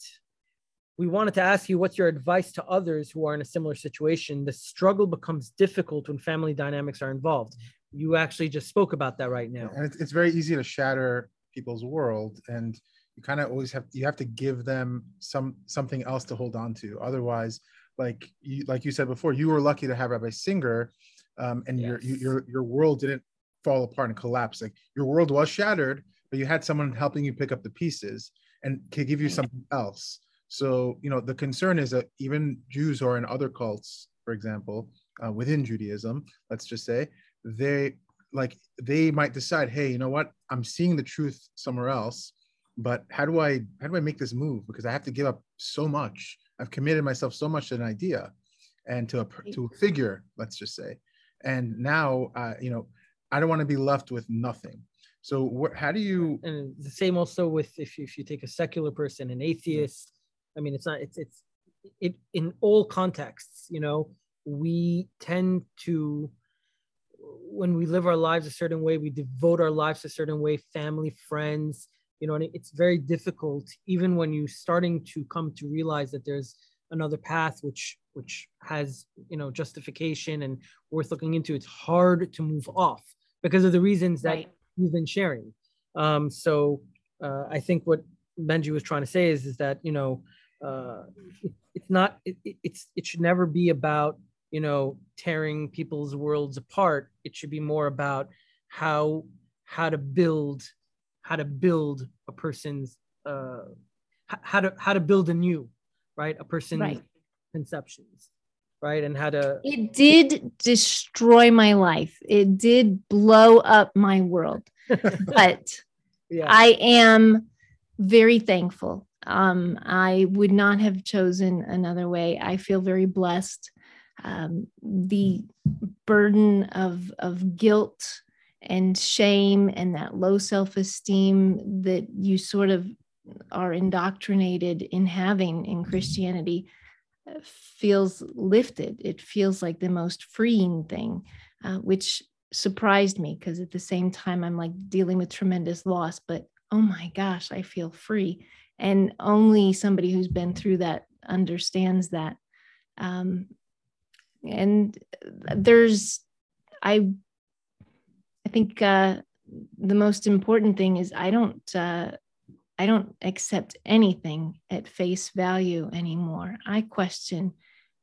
We wanted to ask you what's your advice to others who are in a similar situation? The struggle becomes difficult when family dynamics are involved. You actually just spoke about that right now. And it's, it's very easy to shatter people's world and you kind of always have you have to give them some something else to hold on to otherwise like you like you said before you were lucky to have rabbi singer um, and yes. your your your world didn't fall apart and collapse like your world was shattered but you had someone helping you pick up the pieces and could give you something else so you know the concern is that even jews who are in other cults for example uh, within judaism let's just say they like they might decide hey you know what? I'm seeing the truth somewhere else but how do i how do i make this move? Because i have to give up so much. I've committed myself so much to an idea and to a to a figure let's just say. And now uh, you know i don't want to be left with nothing. So wh- how do you and the same also with if you, if you take a secular person an atheist i mean it's not it's it's it in all contexts you know we tend to when we live our lives a certain way we devote our lives a certain way family friends you know and it's very difficult even when you're starting to come to realize that there's another path which which has you know justification and worth looking into it's hard to move off because of the reasons that right. you've been sharing um, so uh, i think what benji was trying to say is is that you know uh, it's not it, it's it should never be about you know tearing people's worlds apart. It should be more about how how to build how to build a person's uh, how to how to build a new right? A person's right. conceptions right? And how to it did destroy my life. It did blow up my world. But yeah. i am very thankful um, i would not have chosen another way i feel very blessed um, the burden of of guilt and shame and that low self esteem that you sort of are indoctrinated in having in Christianity uh, feels lifted. It feels like the most freeing thing, uh, which surprised me because at the same time, I'm like dealing with tremendous loss, but oh my gosh, I feel free. And only somebody who's been through that understands that. Um, and there's, I I think uh, the most important thing is I don't uh, I don't accept anything at face value anymore. I question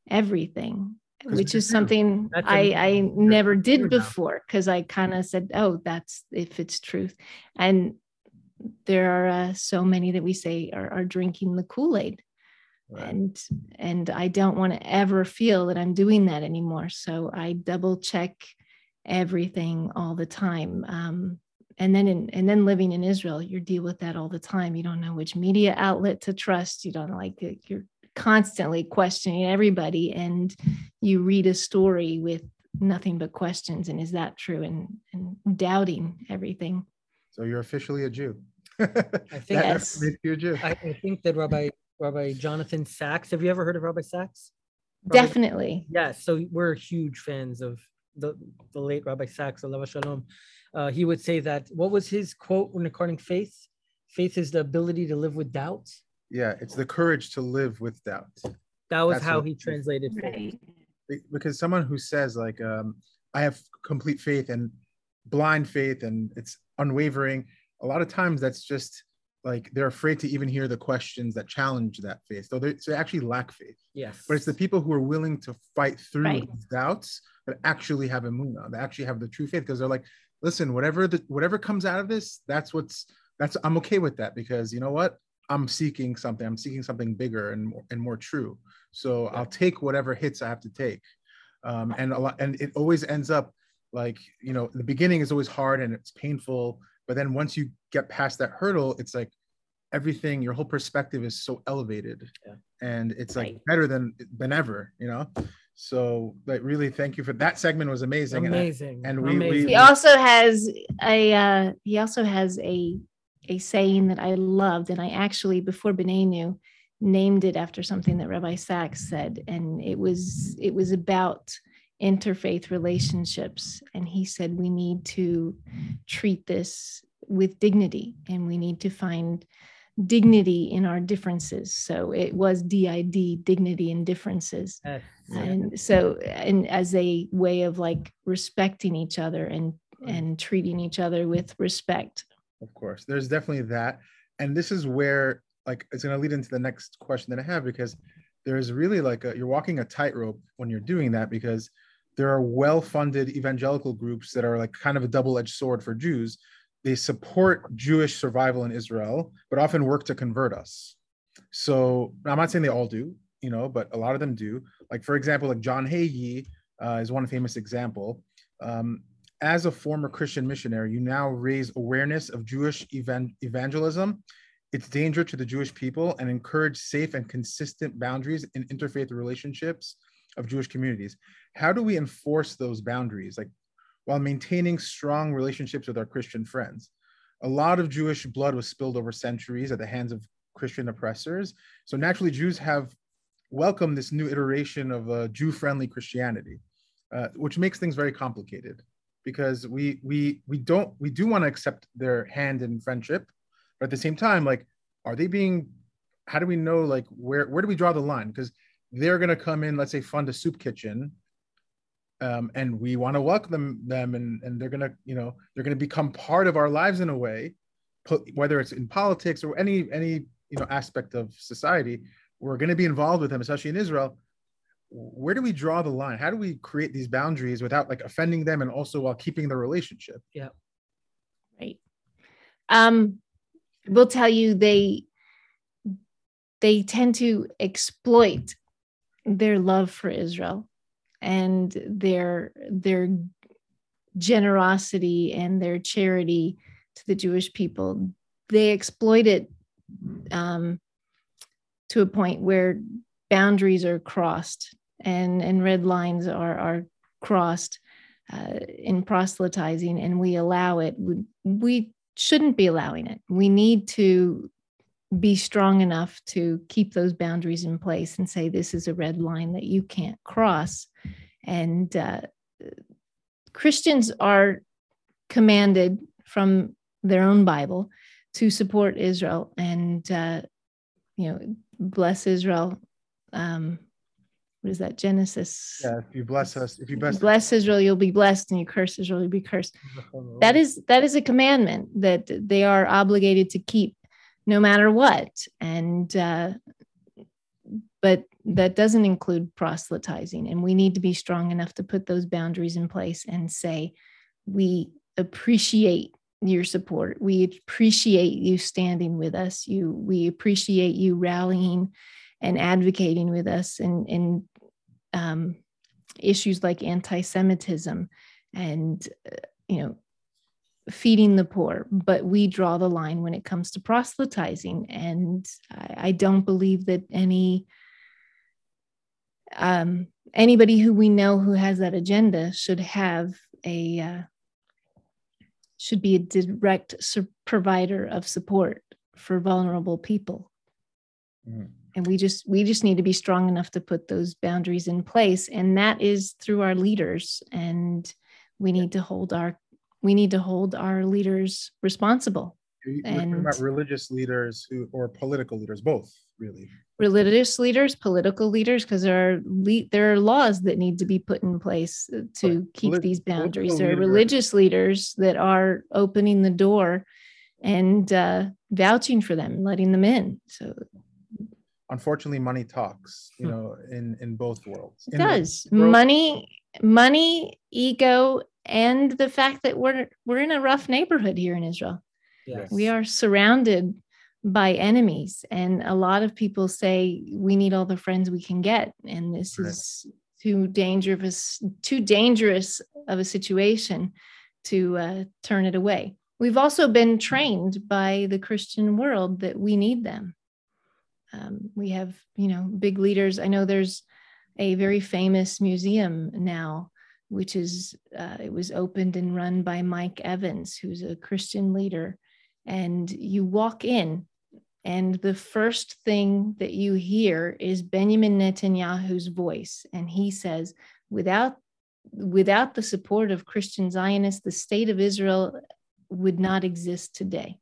everything, which is something I, I never did before because I kind of said, oh, that's if it's truth. And there are uh, so many that we say are, are drinking the Kool-Aid. Right. And and I don't want to ever feel that I'm doing that anymore. So I double check everything all the time. Um, and then in, and then living in Israel, you deal with that all the time. You don't know which media outlet to trust. You don't like it. You're constantly questioning everybody, and you read a story with nothing but questions. And is that true? And and doubting everything. So you're officially a Jew. I think yes. you a Jew. I, I think that Rabbi Rabbi Jonathan Sacks. Have you ever heard of Rabbi Sacks? Rabbi, Definitely. Yes. So we're huge fans of the, the late Rabbi Sacks, Alav Shalom, uh, he would say that what was his quote regarding faith? Faith is the ability to live with doubt. Yeah, it's the courage to live with doubt. That was That's how he translated faith. Because someone who says like, um, "I have complete faith and blind faith and it's unwavering," a lot of times that's just like they're afraid to even hear the questions that challenge that faith. So they, so they actually lack faith. Yes. But it's the people who are willing to fight through right. doubts that actually have emunah, that actually have the true faith, because they're like, listen, whatever the whatever comes out of this, that's what's that's I'm okay with that because you know what? I'm seeking something. I'm seeking something bigger and more, and more true. So yeah. I'll take whatever hits I have to take. Um, and a lot, and it always ends up like you know the beginning is always hard and it's painful, but then once you get past that hurdle it's like everything your whole perspective is so elevated yeah. and it's like right. better than than ever you know so like really thank you for that segment was amazing amazing and, we, amazing. we he also has a uh he also has a a saying that i loved and i actually before knew named it after something that rabbi Sacks said and it was it was about interfaith relationships and he said we need to treat this with dignity and we need to find dignity in our differences. So it was DID, dignity and differences. And so, and as a way of like respecting each other and and treating each other with respect. Of course, there's definitely that, and this is where like it's going to lead into the next question that I have because there's really like a, you're walking a tightrope when you're doing that because there are well-funded evangelical groups that are like kind of a double-edged sword for Jews they support Jewish survival in Israel, but often work to convert us. So I'm not saying they all do, you know, but a lot of them do. Like for example, like John Hagee uh, is one famous example. Um, as a former Christian missionary, you now raise awareness of Jewish evan- evangelism, its danger to the Jewish people, and encourage safe and consistent boundaries in interfaith relationships of Jewish communities. How do we enforce those boundaries? Like while maintaining strong relationships with our Christian friends. A lot of Jewish blood was spilled over centuries at the hands of Christian oppressors. So naturally, Jews have welcomed this new iteration of a Jew-friendly Christianity, uh, which makes things very complicated because we we we don't we do want to accept their hand in friendship, but at the same time, like, are they being? How do we know like where where do we draw the line? Because they're going to come in, let's say, fund a soup kitchen um, and we want to welcome them, and, and they're going to you know they're going to become part of our lives in a way whether it's in politics or any any you know aspect of society we're going to be involved with them especially in israel. Where do we draw the line? How do we create these boundaries without like offending them and also while keeping the relationship? Yeah. Right. Um we'll tell you they they tend to exploit their love for israel and their their generosity and their charity to the Jewish people. They exploit it um, to a point where boundaries are crossed and, and red lines are, are crossed uh, in proselytizing, and we allow it. We, we shouldn't be allowing it. We need to be strong enough to keep those boundaries in place and say this is a red line that you can't cross. And uh, christians are commanded from their own bible to support israel and uh, you know bless israel um, what is that? Genesis. Yeah if you bless us if you bless, bless israel you'll be blessed and you curse israel you'll be cursed. That is that is a commandment that they are obligated to keep no matter what. And, uh, but that doesn't include proselytizing. And we need to be strong enough to put those boundaries in place and say, we appreciate your support. We appreciate you standing with us. You, we appreciate you rallying and advocating with us in, in um, issues like anti-Semitism and, uh, you know, feeding the poor, but we draw the line when it comes to proselytizing. And I, I don't believe that any um, anybody who we know who has that agenda should have a uh, should be a direct su- provider of support for vulnerable people. Mm. And we just we just need to be strong enough to put those boundaries in place, and that is through our leaders. And we need to hold our we need to hold our leaders responsible. You're and about religious leaders who, or political leaders, both really. Religious leaders, political leaders, because there are le- there are laws that need to be put in place to but keep polit- these boundaries. There are religious leaders that are opening the door and uh, vouching for them, letting them in. So unfortunately money talks you hmm. know in in both worlds it in does world- money money ego and the fact that we're we're in a rough neighborhood here in Israel. Yes. We are surrounded by enemies and a lot of people say we need all the friends we can get and this right. is too dangerous too dangerous of a situation to uh, turn it away. we've also been trained by the Christian world that we need them. Um, we have, you know, big leaders. I know there's a very famous museum now, which is uh, it was opened and run by Mike Evans, who's a Christian leader. And you walk in, and the first thing that you hear is Benjamin Netanyahu's voice, and he says, "Without without the support of Christian Zionists, the state of Israel would not exist today."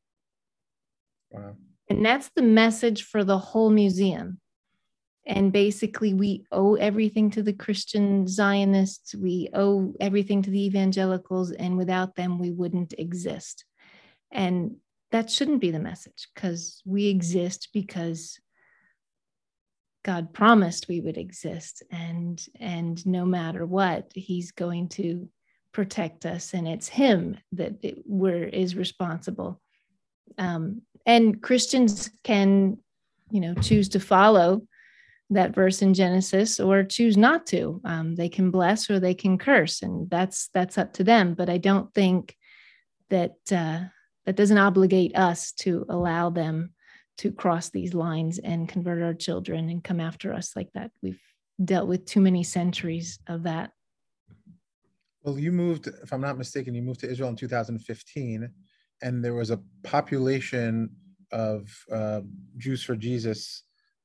Wow. And that's the message for the whole museum. And basically, we owe everything to the Christian Zionists, we owe everything to the evangelicals, and without them, we wouldn't exist. And that shouldn't be the message because we exist because God promised we would exist and and no matter what he's going to protect us and it's him that it, we're is responsible um, and Christians can, you know, choose to follow that verse in Genesis or choose not to. Um, they can bless or they can curse, and that's that's up to them. But I don't think that uh, that doesn't obligate us to allow them to cross these lines and convert our children and come after us like that. We've dealt with too many centuries of that. Well, you moved, if I'm not mistaken, you moved to Israel in 2015 and there was a population of uh, Jews for Jesus,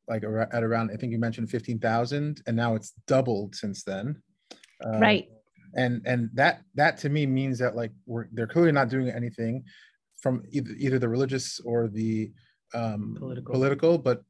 like at around I think you mentioned fifteen thousand, and now it's doubled since then. Uh, right. And and that that to me means that like we're they're clearly not doing anything from either either the religious or the um, political. political, but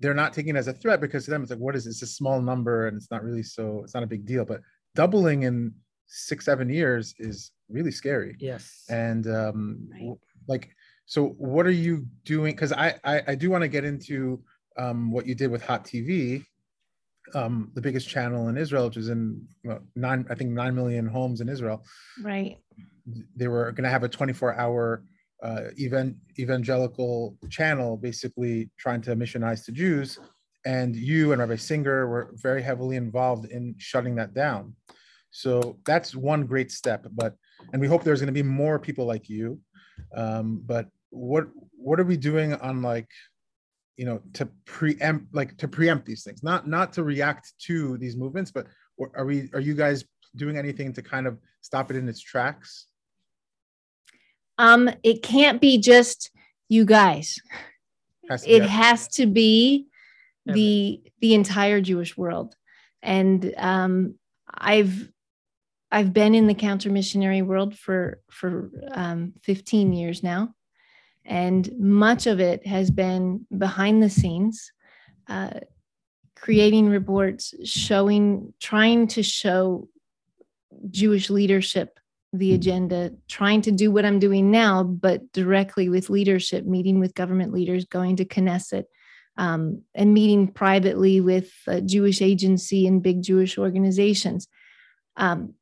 they're not taking it as a threat because to them it's like what is it? it's a small number and it's not really so it's not a big deal. But doubling in six seven years is really scary yes and um right. like so what are you doing because I, I i do want to get into um what you did with hot tv um the biggest channel in israel which is in well, nine i think nine million homes in israel right they were going to have a 24 hour uh event evangelical channel basically trying to missionize to jews and you and rabbi singer were very heavily involved in shutting that down so that's one great step. But and we hope there's going to be more people like you. Um, but what what are we doing on like you know to preempt like to preempt these things not not to react to these movements but are we are you guys doing anything to kind of stop it in its tracks? Um it can't be just you guys. Has it has to be the the entire jewish world. And um i've I've been in the counter missionary world for for um, 15 years now, and much of it has been behind the scenes, uh, creating reports, showing, trying to show Jewish leadership the agenda, trying to do what I'm doing now, but directly with leadership, meeting with government leaders, going to Knesset, um, and meeting privately with Jewish agency and big Jewish organizations. Um,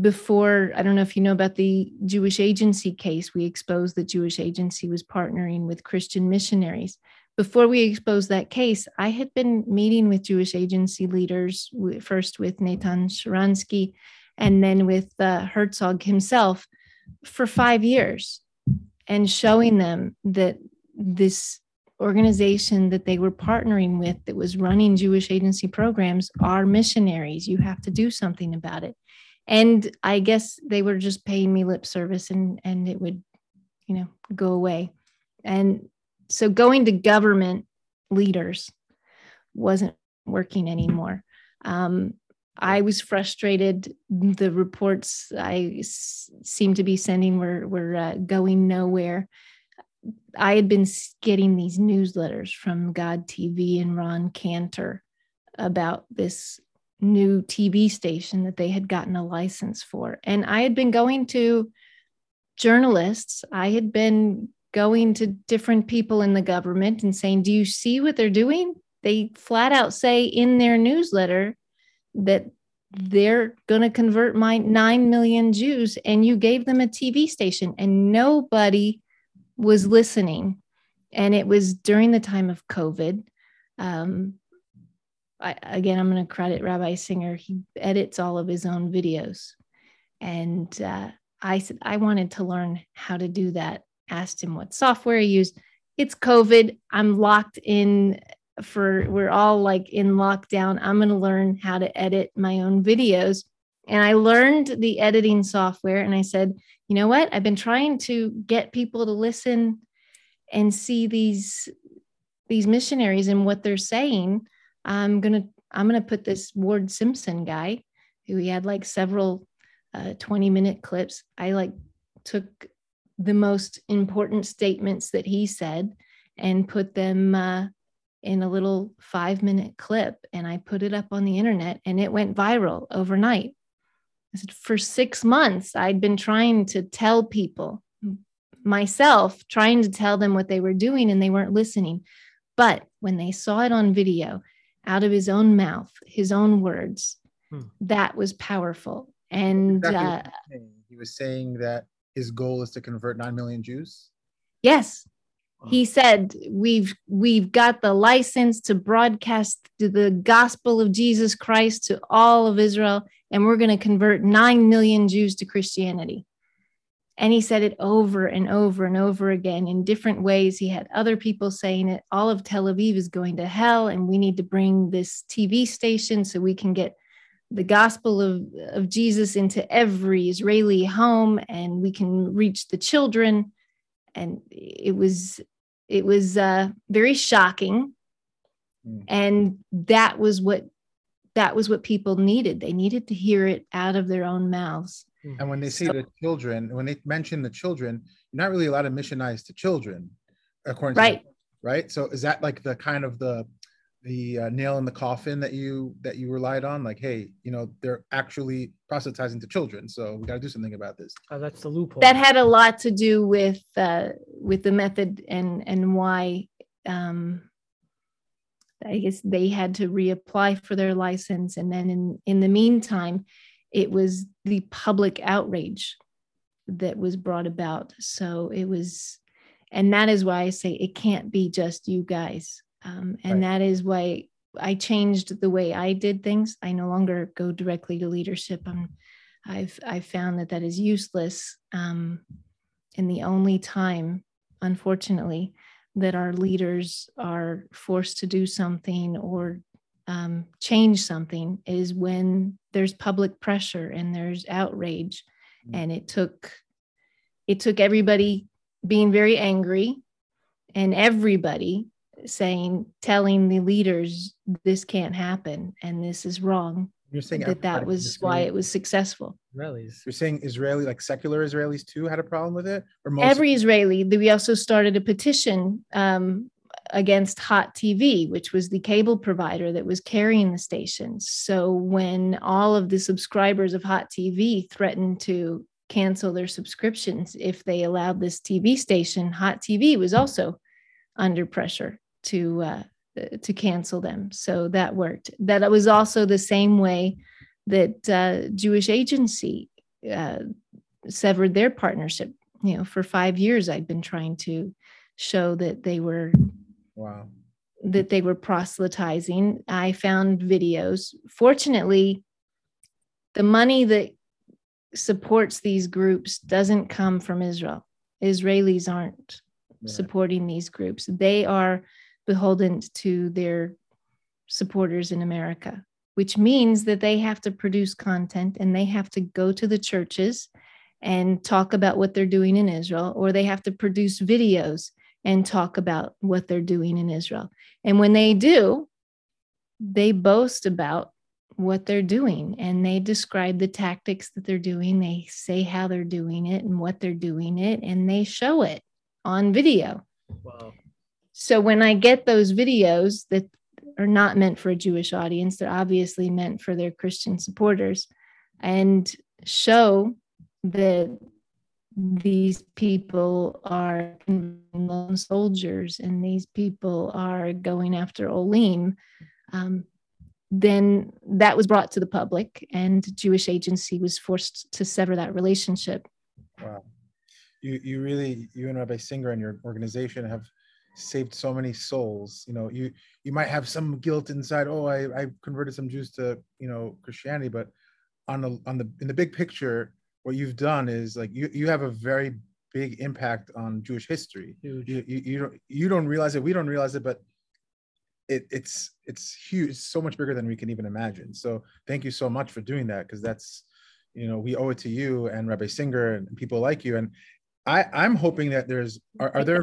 before i don't know if you know about the jewish agency case we exposed that jewish agency was partnering with christian missionaries. Before we exposed that case i had been meeting with jewish agency leaders first with nathan Sharansky and then with uh, herzog himself for five years and showing them that this organization that they were partnering with that was running jewish agency programs are missionaries. You have to do something about it and i guess they were just paying me lip service and and it would you know go away. And so going to government leaders wasn't working anymore. Um, i was frustrated. The reports i s- seemed to be sending were were uh, going nowhere. I had been getting these newsletters from god tv and ron cantor about this new TV station that they had gotten a license for. And I had been going to journalists, I had been going to different people in the government and saying, Do you see what they're doing? They flat out say in their newsletter that they're going to convert my 9 million Jews, and you gave them a TV station, and nobody was listening. And it was during the time of COVID. Um, I, again, I'm going to credit Rabbi Singer. He edits all of his own videos. And uh, I said I wanted to learn how to do that. Asked him what software he used. It's COVID. I'm locked in for we're all like in lockdown. I'm going to learn how to edit my own videos. And I learned the editing software and I said, you know what? I've been trying to get people to listen and see these these missionaries and what they're saying. I'm going to I'm to put this Ward Simpson guy who he had like several uh, 20 minute clips. I like took the most important statements that he said and put them uh, in a little five minute clip and I put it up on the internet and it went viral overnight. I said, for six months, I'd been trying to tell people myself, trying to tell them what they were doing and they weren't listening. But when they saw it on video, out of his own mouth, his own words, hmm. that was powerful. And exactly uh, he was saying that his goal is to convert 9 million Jews. Yes. He said, "We've we've got the license to broadcast the gospel of Jesus Christ to all of Israel, and we're going to convert nine million Jews to Christianity." And he said it over and over and over again in different ways. He had other people saying it. All of Tel Aviv is going to hell, and we need to bring this TV station so we can get the gospel of, of Jesus into every Israeli home and we can reach the children. And it was it was uh, very shocking. Mm. And that was what that was what people needed. They needed to hear it out of their own mouths. Hmm. And when they say so, the children, when they mention the children, you're not really allowed to missionize to children, according right. to right. So is that like the kind of the the uh, nail in the coffin that you that you relied on like hey you know they're actually proselytizing to children so we got to do something about this oh, that's the loophole that had a lot to do with uh, with the method and and why um i guess they had to reapply for their license and then in in the meantime it was the public outrage that was brought about so it was and that is why i say it can't be just you guys um, and right. that is why I changed the way I did things. I no longer go directly to leadership. I'm, I've I've found that that is useless. Um, and the only time, unfortunately, that our leaders are forced to do something or um, change something is when there's public pressure and there's outrage. Mm-hmm. And it took it took everybody being very angry and everybody saying telling the leaders this can't happen and this is wrong you're saying that that was why it was successful Israelis. You're saying Israeli, like secular Israelis too, had a problem with it, or most every Israeli. We also started a petition um, against Hot TV, which was the cable provider that was carrying the stations. So when all of the subscribers of Hot TV threatened to cancel their subscriptions if they allowed this TV station, Hot TV was also under pressure to uh, to cancel them. So that worked. That was also the same way that uh, Jewish Agency uh, severed their partnership. You know, for five years, I'd been trying to show that they were wow that they were proselytizing. I found videos. Fortunately, the money that supports these groups doesn't come from Israel. Israelis aren't right. supporting these groups. They are beholden to their supporters in America, which means that they have to produce content and they have to go to the churches and talk about what they're doing in Israel, or they have to produce videos and talk about what they're doing in Israel. And when they do, they boast about what they're doing and they describe the tactics that they're doing. They say how they're doing it and what they're doing it, and they show it on video. Wow. So when I get those videos that are not meant for a Jewish audience, they're obviously meant for their Christian supporters, and show that these people are lone soldiers and these people are going after Olim, um, then that was brought to the public, and Jewish Agency was forced to sever that relationship. Wow, you you really you and Rabbi Singer and your organization have saved so many souls you know you you might have some guilt inside oh i i converted some jews to you know christianity but on the on the in the big picture what you've done is like you you have a very big impact on Jewish history. You, you, you don't you don't realize it. We don't realize it, but it, it's it's huge. It's so much bigger than we can even imagine. So thank you so much for doing that because that's you know we owe it to you and Rabbi Singer and people like you. And I I'm hoping that there's are, are there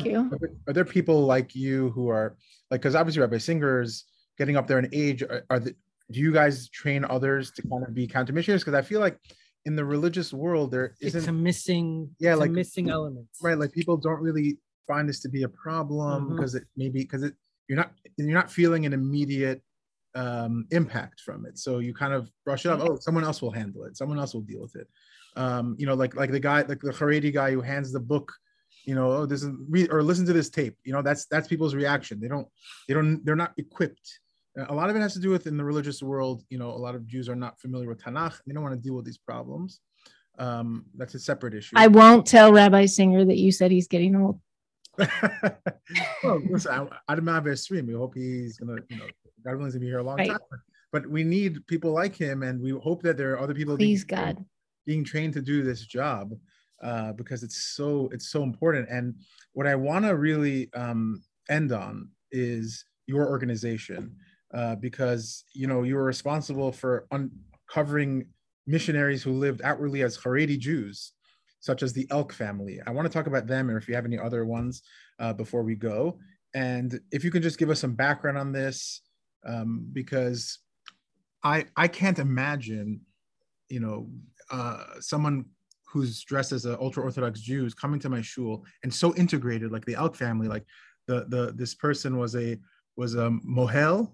are there people like you who are like because obviously Rabbi Singer's getting up there in age. Are, are the, do you guys train others to kind of be counter missionaries? Because I feel like in the religious world there isn't it's a missing yeah like missing elements right like people don't really find this to be a problem because mm-hmm. it maybe because it you're not you're not feeling an immediate um, impact from it. So you kind of brush it off oh someone else will handle it. Someone else will deal with it. Um, you know like like the guy like the Haredi guy who hands the book you know oh this is read or listen to this tape. You know that's that's people's reaction. They don't they don't they're not equipped a lot of it has to do with in the religious world you know a lot of jews are not familiar with tanakh they don't want to deal with these problems um, that's a separate issue i won't tell rabbi singer that you said he's getting old well, listen, I, I didn't have a stream. We hope he's gonna, you know, God willing, to be here a long right. time. But we need people like him, and we hope that there are other people. Please, being, God, being trained to do this job, uh, because it's so it's so important. And what I want to really um, end on is your organization, uh, because you know you were responsible for uncovering missionaries who lived outwardly as Haredi Jews such as the elk family. I want to talk about them, or if you have any other ones uh, before we go. And if you can just give us some background on this, um, because I I can't imagine, you know, uh, someone who's dressed as an ultra orthodox Jew is coming to my shul and so integrated, like the Elk family. Like the the this person was a was a mohel,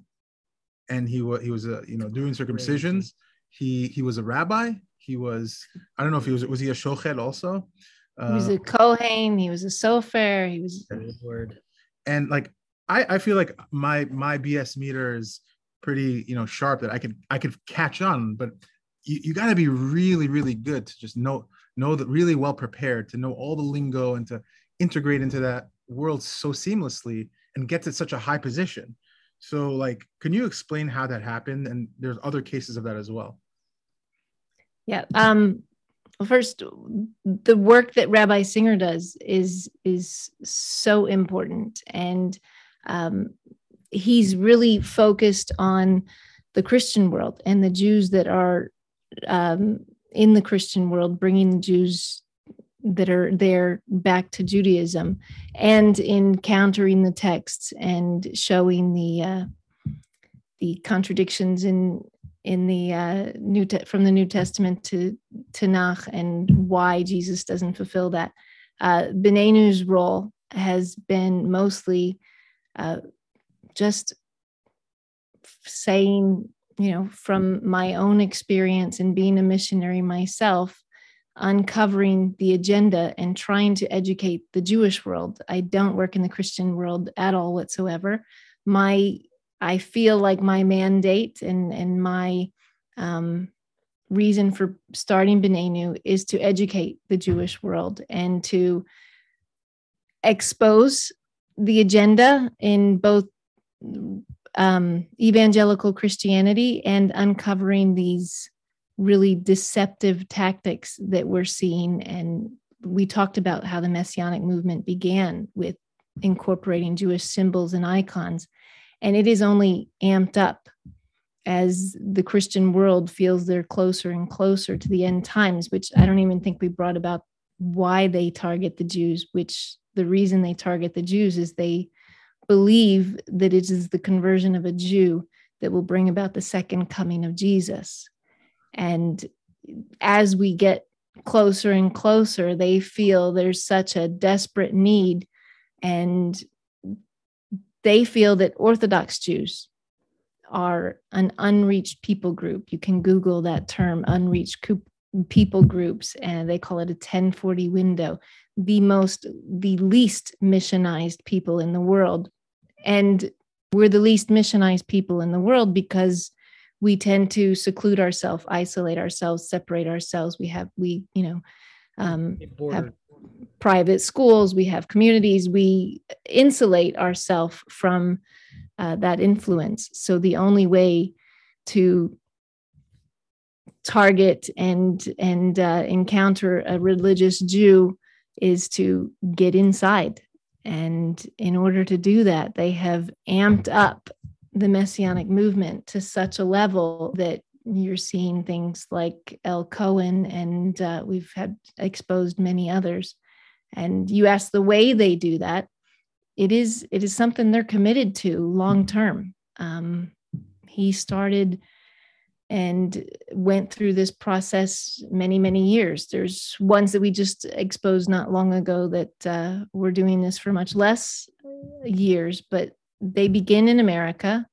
and he was he was a you know doing circumcisions. He he was a rabbi he was, I don't know if he was, was he a shochet also? Uh, he was a Kohen. He was a sofer. He was word. And like, I, I feel like my, my BS meter is pretty, you know, sharp that I could, I could catch on, but you, you got to be really, really good to just know, know that really well prepared to know all the lingo and to integrate into that world so seamlessly and get to such a high position. So like, can you explain how that happened? And there's other cases of that as well. Yeah. Um, first, the work that Rabbi Singer does is is so important, and um, he's really focused on the Christian world and the Jews that are um, in the Christian world, bringing the Jews that are there back to Judaism, and in countering the texts and showing the uh, the contradictions in in the uh, new te- from the New Testament to Tanakh and why Jesus doesn't fulfill that. Uh, Beyneynu's role has been mostly uh, just saying, you know, from my own experience and being a missionary myself, uncovering the agenda and trying to educate the Jewish world. I don't work in the Christian world at all whatsoever. My I feel like my mandate and and my um, reason for starting Beyneynu is to educate the Jewish world and to expose the agenda in both um, evangelical Christianity and uncovering these really deceptive tactics that we're seeing. And we talked about how the Messianic movement began with incorporating Jewish symbols and icons and it is only amped up as the Christian world feels they're closer and closer to the end times, which I don't even think we brought about why they target the Jews, which the reason they target the Jews is they believe that it is the conversion of a Jew that will bring about the second coming of Jesus. And as we get closer and closer, they feel there's such a desperate need and they feel that Orthodox Jews are an unreached people group. You can Google that term, unreached people groups, and they call it a 1040 window, the most, the least missionized people in the world. And we're the least missionized people in the world because we tend to seclude ourselves, isolate ourselves, separate ourselves. We have, we, you know, um, have private schools, we have communities, we insulate ourselves from uh, that influence. So the only way to target and and uh, encounter a religious Jew is to get inside. And in order to do that, they have amped up the messianic movement to such a level that you're seeing things like Elkohen, and uh, we've had exposed many others. And you ask the way they do that, it is it is something they're committed to long term. Um, he started and went through this process many many years there's ones that we just exposed not long ago that uh, we're doing this for much less years but they begin in america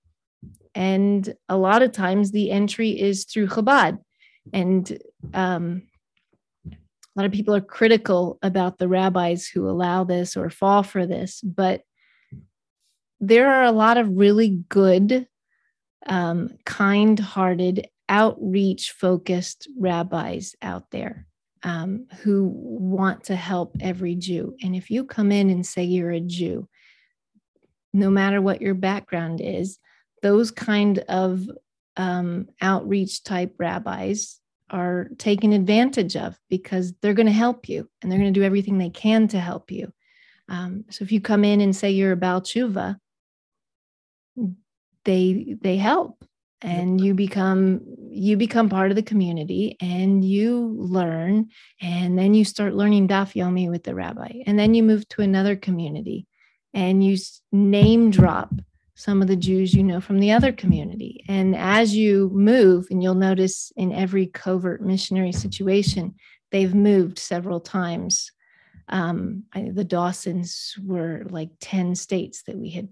and a lot of times the entry is through chabad and um, a lot of people are critical about the rabbis who allow this or fall for this but there are a lot of really good um, kind hearted, outreach focused rabbis out there um, who want to help every Jew. And if you come in and say you're a Jew, no matter what your background is, those kind of um, outreach type rabbis are taken advantage of because they're going to help you and they're going to do everything they can to help you. Um, so if you come in and say you're a Baal Tshuva, they they help and you become you become part of the community and you learn and then you start learning daf yomi with the rabbi and then you move to another community and you name drop some of the Jews you know from the other community. And as you move, and you'll notice in every covert missionary situation, they've moved several times. Um, I, the Dawsons were like 10 states that we had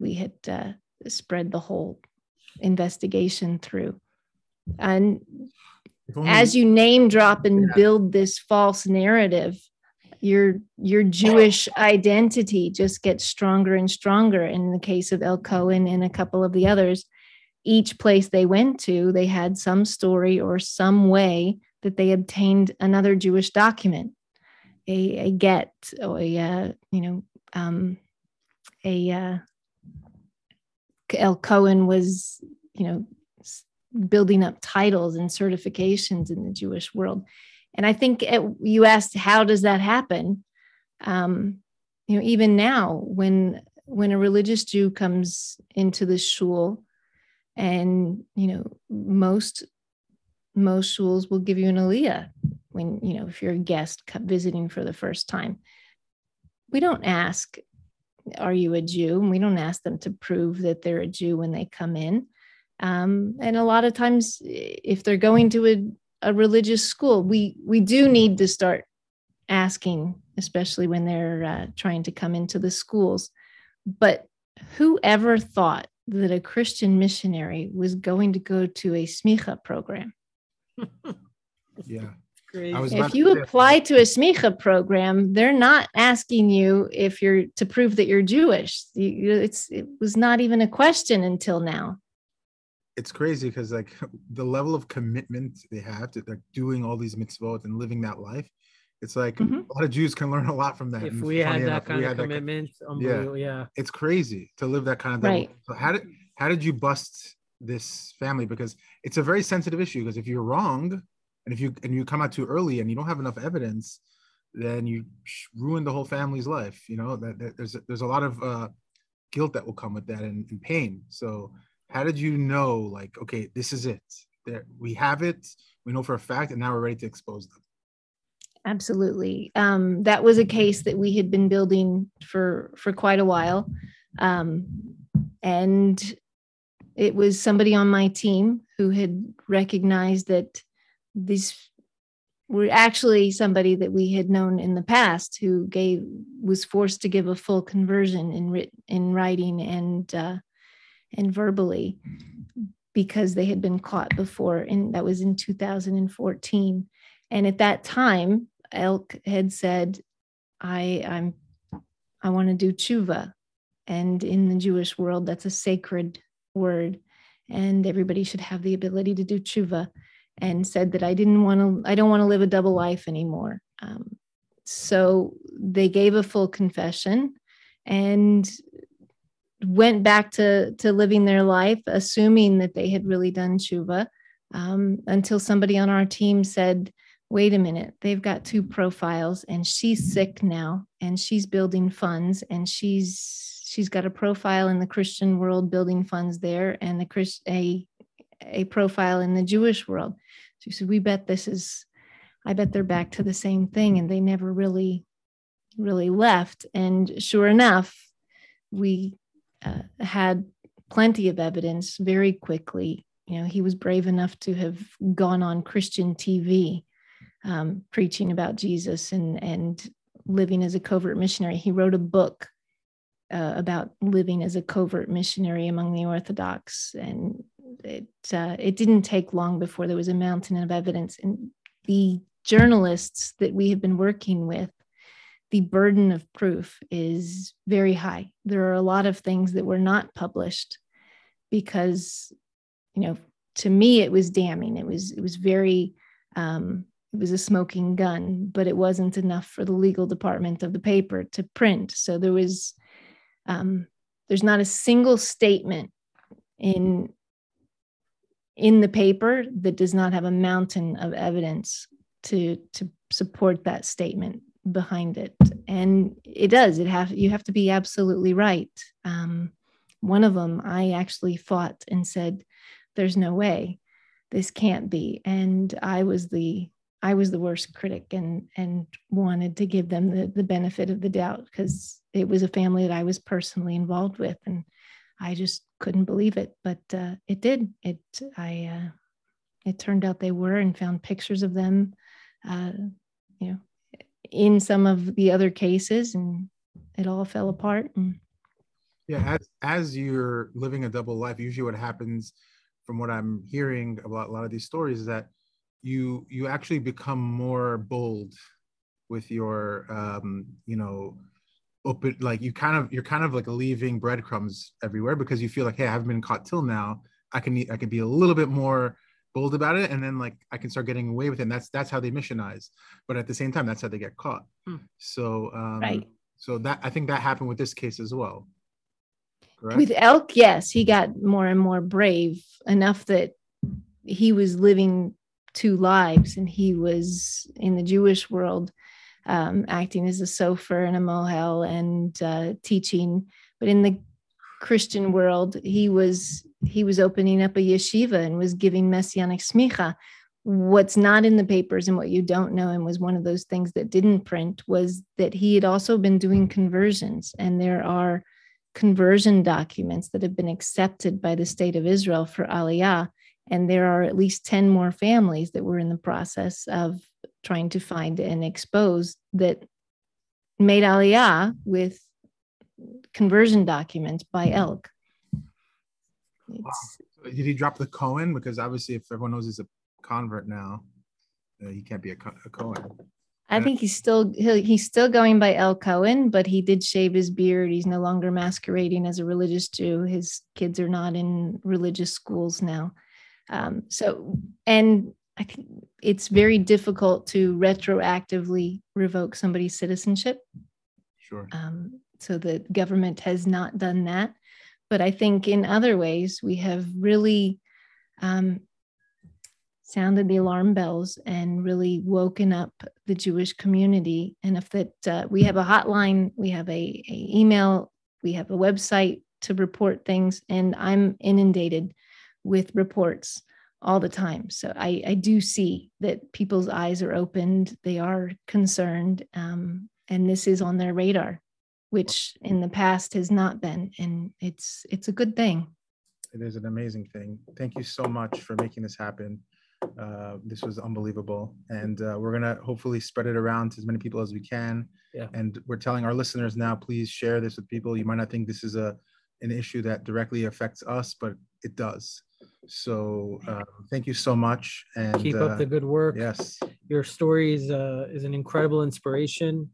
we had uh, spread the whole investigation through. And as you name drop and build this false narrative, your your Jewish identity just gets stronger and stronger. In the case of Elkohen and a couple of the others, each place they went to, they had some story or some way that they obtained another Jewish document, a, a get or a uh, you know um, a uh, Elkohen was, you know, building up titles and certifications in the Jewish world. And I think it, you asked, how does that happen? Um, you know, even now, when when a religious Jew comes into the shul, and you know, most most shuls will give you an aliyah when you know if you're a guest visiting for the first time. We don't ask, are you a Jew? And we don't ask them to prove that they're a Jew when they come in. Um, and a lot of times, if they're going to a, a religious school, we we do need to start asking, especially when they're uh, trying to come into the schools. But whoever thought that a Christian missionary was going to go to a smicha program? yeah, if you apply to a smicha program, they're not asking you if you're to prove that you're Jewish. It's it was not even a question until now. It's crazy because like the level of commitment they have to they're doing all these mitzvot and living that life. It's like mm-hmm. a lot of Jews can learn a lot from that. If we had that enough, kind of commitment, yeah, yeah, it's crazy to live that kind of right. So how did how did you bust this family? Because it's a very sensitive issue. Because if you're wrong, and if you and you come out too early and you don't have enough evidence then you ruin the whole family's life you know that, that there's there's a lot of uh, guilt that will come with that and, and, pain so how did you know like okay this is it? There we have it we know for a fact and now we're ready to expose them. Absolutely. Um, that was a case that we had been building for for quite a while. Um, and it was somebody on my team who had recognized that these were actually somebody that we had known in the past who gave was forced to give a full conversion in writ, in writing and uh, and verbally because they had been caught before and that was in 2014 and at that time elk had said i i'm i want to do tshuva and in the jewish world that's a sacred word and everybody should have the ability to do tshuva and said that I didn't want to, I don't want to live a double life anymore. Um, so they gave a full confession and went back to, to living their life, assuming that they had really done tshuva. um, until somebody on our team said, wait a minute, they've got two profiles and she's sick now and she's building funds and she's she's got a profile in the Christian world building funds there and the Chris a a profile in the Jewish world. She said, we bet this is I bet they're back to the same thing and they never really really left. And sure enough, we uh, had plenty of evidence very quickly. You know, he was brave enough to have gone on Christian TV um, preaching about Jesus and and living as a covert missionary. He wrote a book uh, about living as a covert missionary among the Orthodox, and it uh, it didn't take long before there was a mountain of evidence. And the journalists that we have been working with the burden of proof is very high. There are a lot of things that were not published because, you know, to me it was damning. It was it was very um, it was a smoking gun, but it wasn't enough for the legal department of the paper to print. So there was um, there's not a single statement in in the paper that does not have a mountain of evidence to to support that statement behind it. And it does it have you have to be absolutely right. Um, one of them i actually fought and said there's no way this can't be. And i was the i was the worst critic and and wanted to give them the, the benefit of the doubt because it was a family that i was personally involved with and i just couldn't believe it. But uh, it did. It i uh, it turned out they were and found pictures of them uh, you know in some of the other cases and it all fell apart and yeah as as you're living a double life usually what happens from what i'm hearing about a lot of these stories is that you you actually become more bold with your um you know open like you kind of you're kind of like leaving breadcrumbs everywhere because you feel like hey i haven't been caught till now. I can i can be a little bit more bold about it and then like i can start getting away with it and that's that's how they missionize. But at the same time that's how they get caught. Hmm. so um right. so that i think that happened with this case as well. Correct? with elk yes he got more and more brave enough that he was living two lives and he was in the jewish world um, acting as a sofer and a mohel and uh, teaching. But in the christian world he was he was opening up a yeshiva and was giving messianic smicha. What's not in the papers and what you don't know, and was one of those things that didn't print, was that he had also been doing conversions. And there are conversion documents that have been accepted by the state of Israel for Aliyah. And there are at least 10 more families that were in the process of trying to find and expose that made Aliyah with conversion documents by Elk. Wow. Did he drop the Cohen? Because obviously, if everyone knows he's a convert now, uh, he can't be a, a Cohen. I think he's still he's still going by Elkohen, but he did shave his beard. He's no longer masquerading as a religious Jew. His kids are not in religious schools now. Um, so, and I think it's very difficult to retroactively revoke somebody's citizenship. Sure. Um, so the government has not done that. But I think in other ways, we have really um, sounded the alarm bells and really woken up the Jewish community. And if that uh, we have a hotline, we have a, a, email, we have a website to report things, and I'm inundated with reports all the time. So I, I do see that people's eyes are opened, they are concerned, um, and this is on their radar which in the past has not been and it's it's a good thing. It is an amazing thing. Thank you so much for making this happen. Uh, this was unbelievable and uh, we're gonna hopefully spread it around to as many people as we can. Yeah. And we're telling our listeners now please share this with people. You might not think this is a an issue that directly affects us but it does. So uh, thank you so much and keep up the uh, good work. yes. Your story is uh, is an incredible inspiration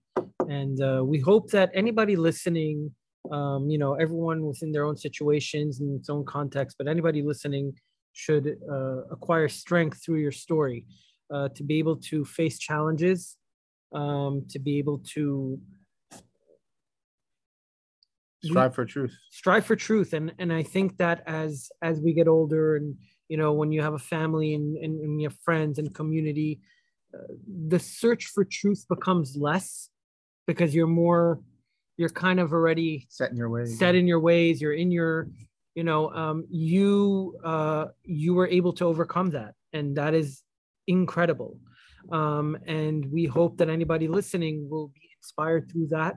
and uh, we hope that anybody listening um, you know everyone within their own situations and its own context but anybody listening should uh, acquire strength through your story uh, to be able to face challenges um, to be able to strive for truth. Strive for truth. And and i think that as as we get older and you know when you have a family and, and, and you have friends and community uh, the search for truth becomes less because you're more you're kind of already set in your ways set in your ways you're in your you know um, you uh, you were able to overcome that and that is incredible. Um, and we hope that anybody listening will be inspired through that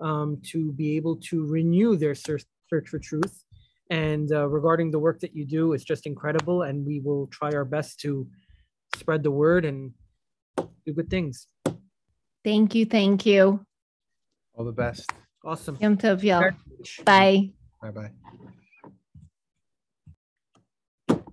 um, to be able to renew their search, search for truth. And uh, regarding the work that you do it's just incredible and we will try our best to spread the word and do good things thank you thank you. All the best. Awesome. Yom Tov, y'all. bye bye. Bye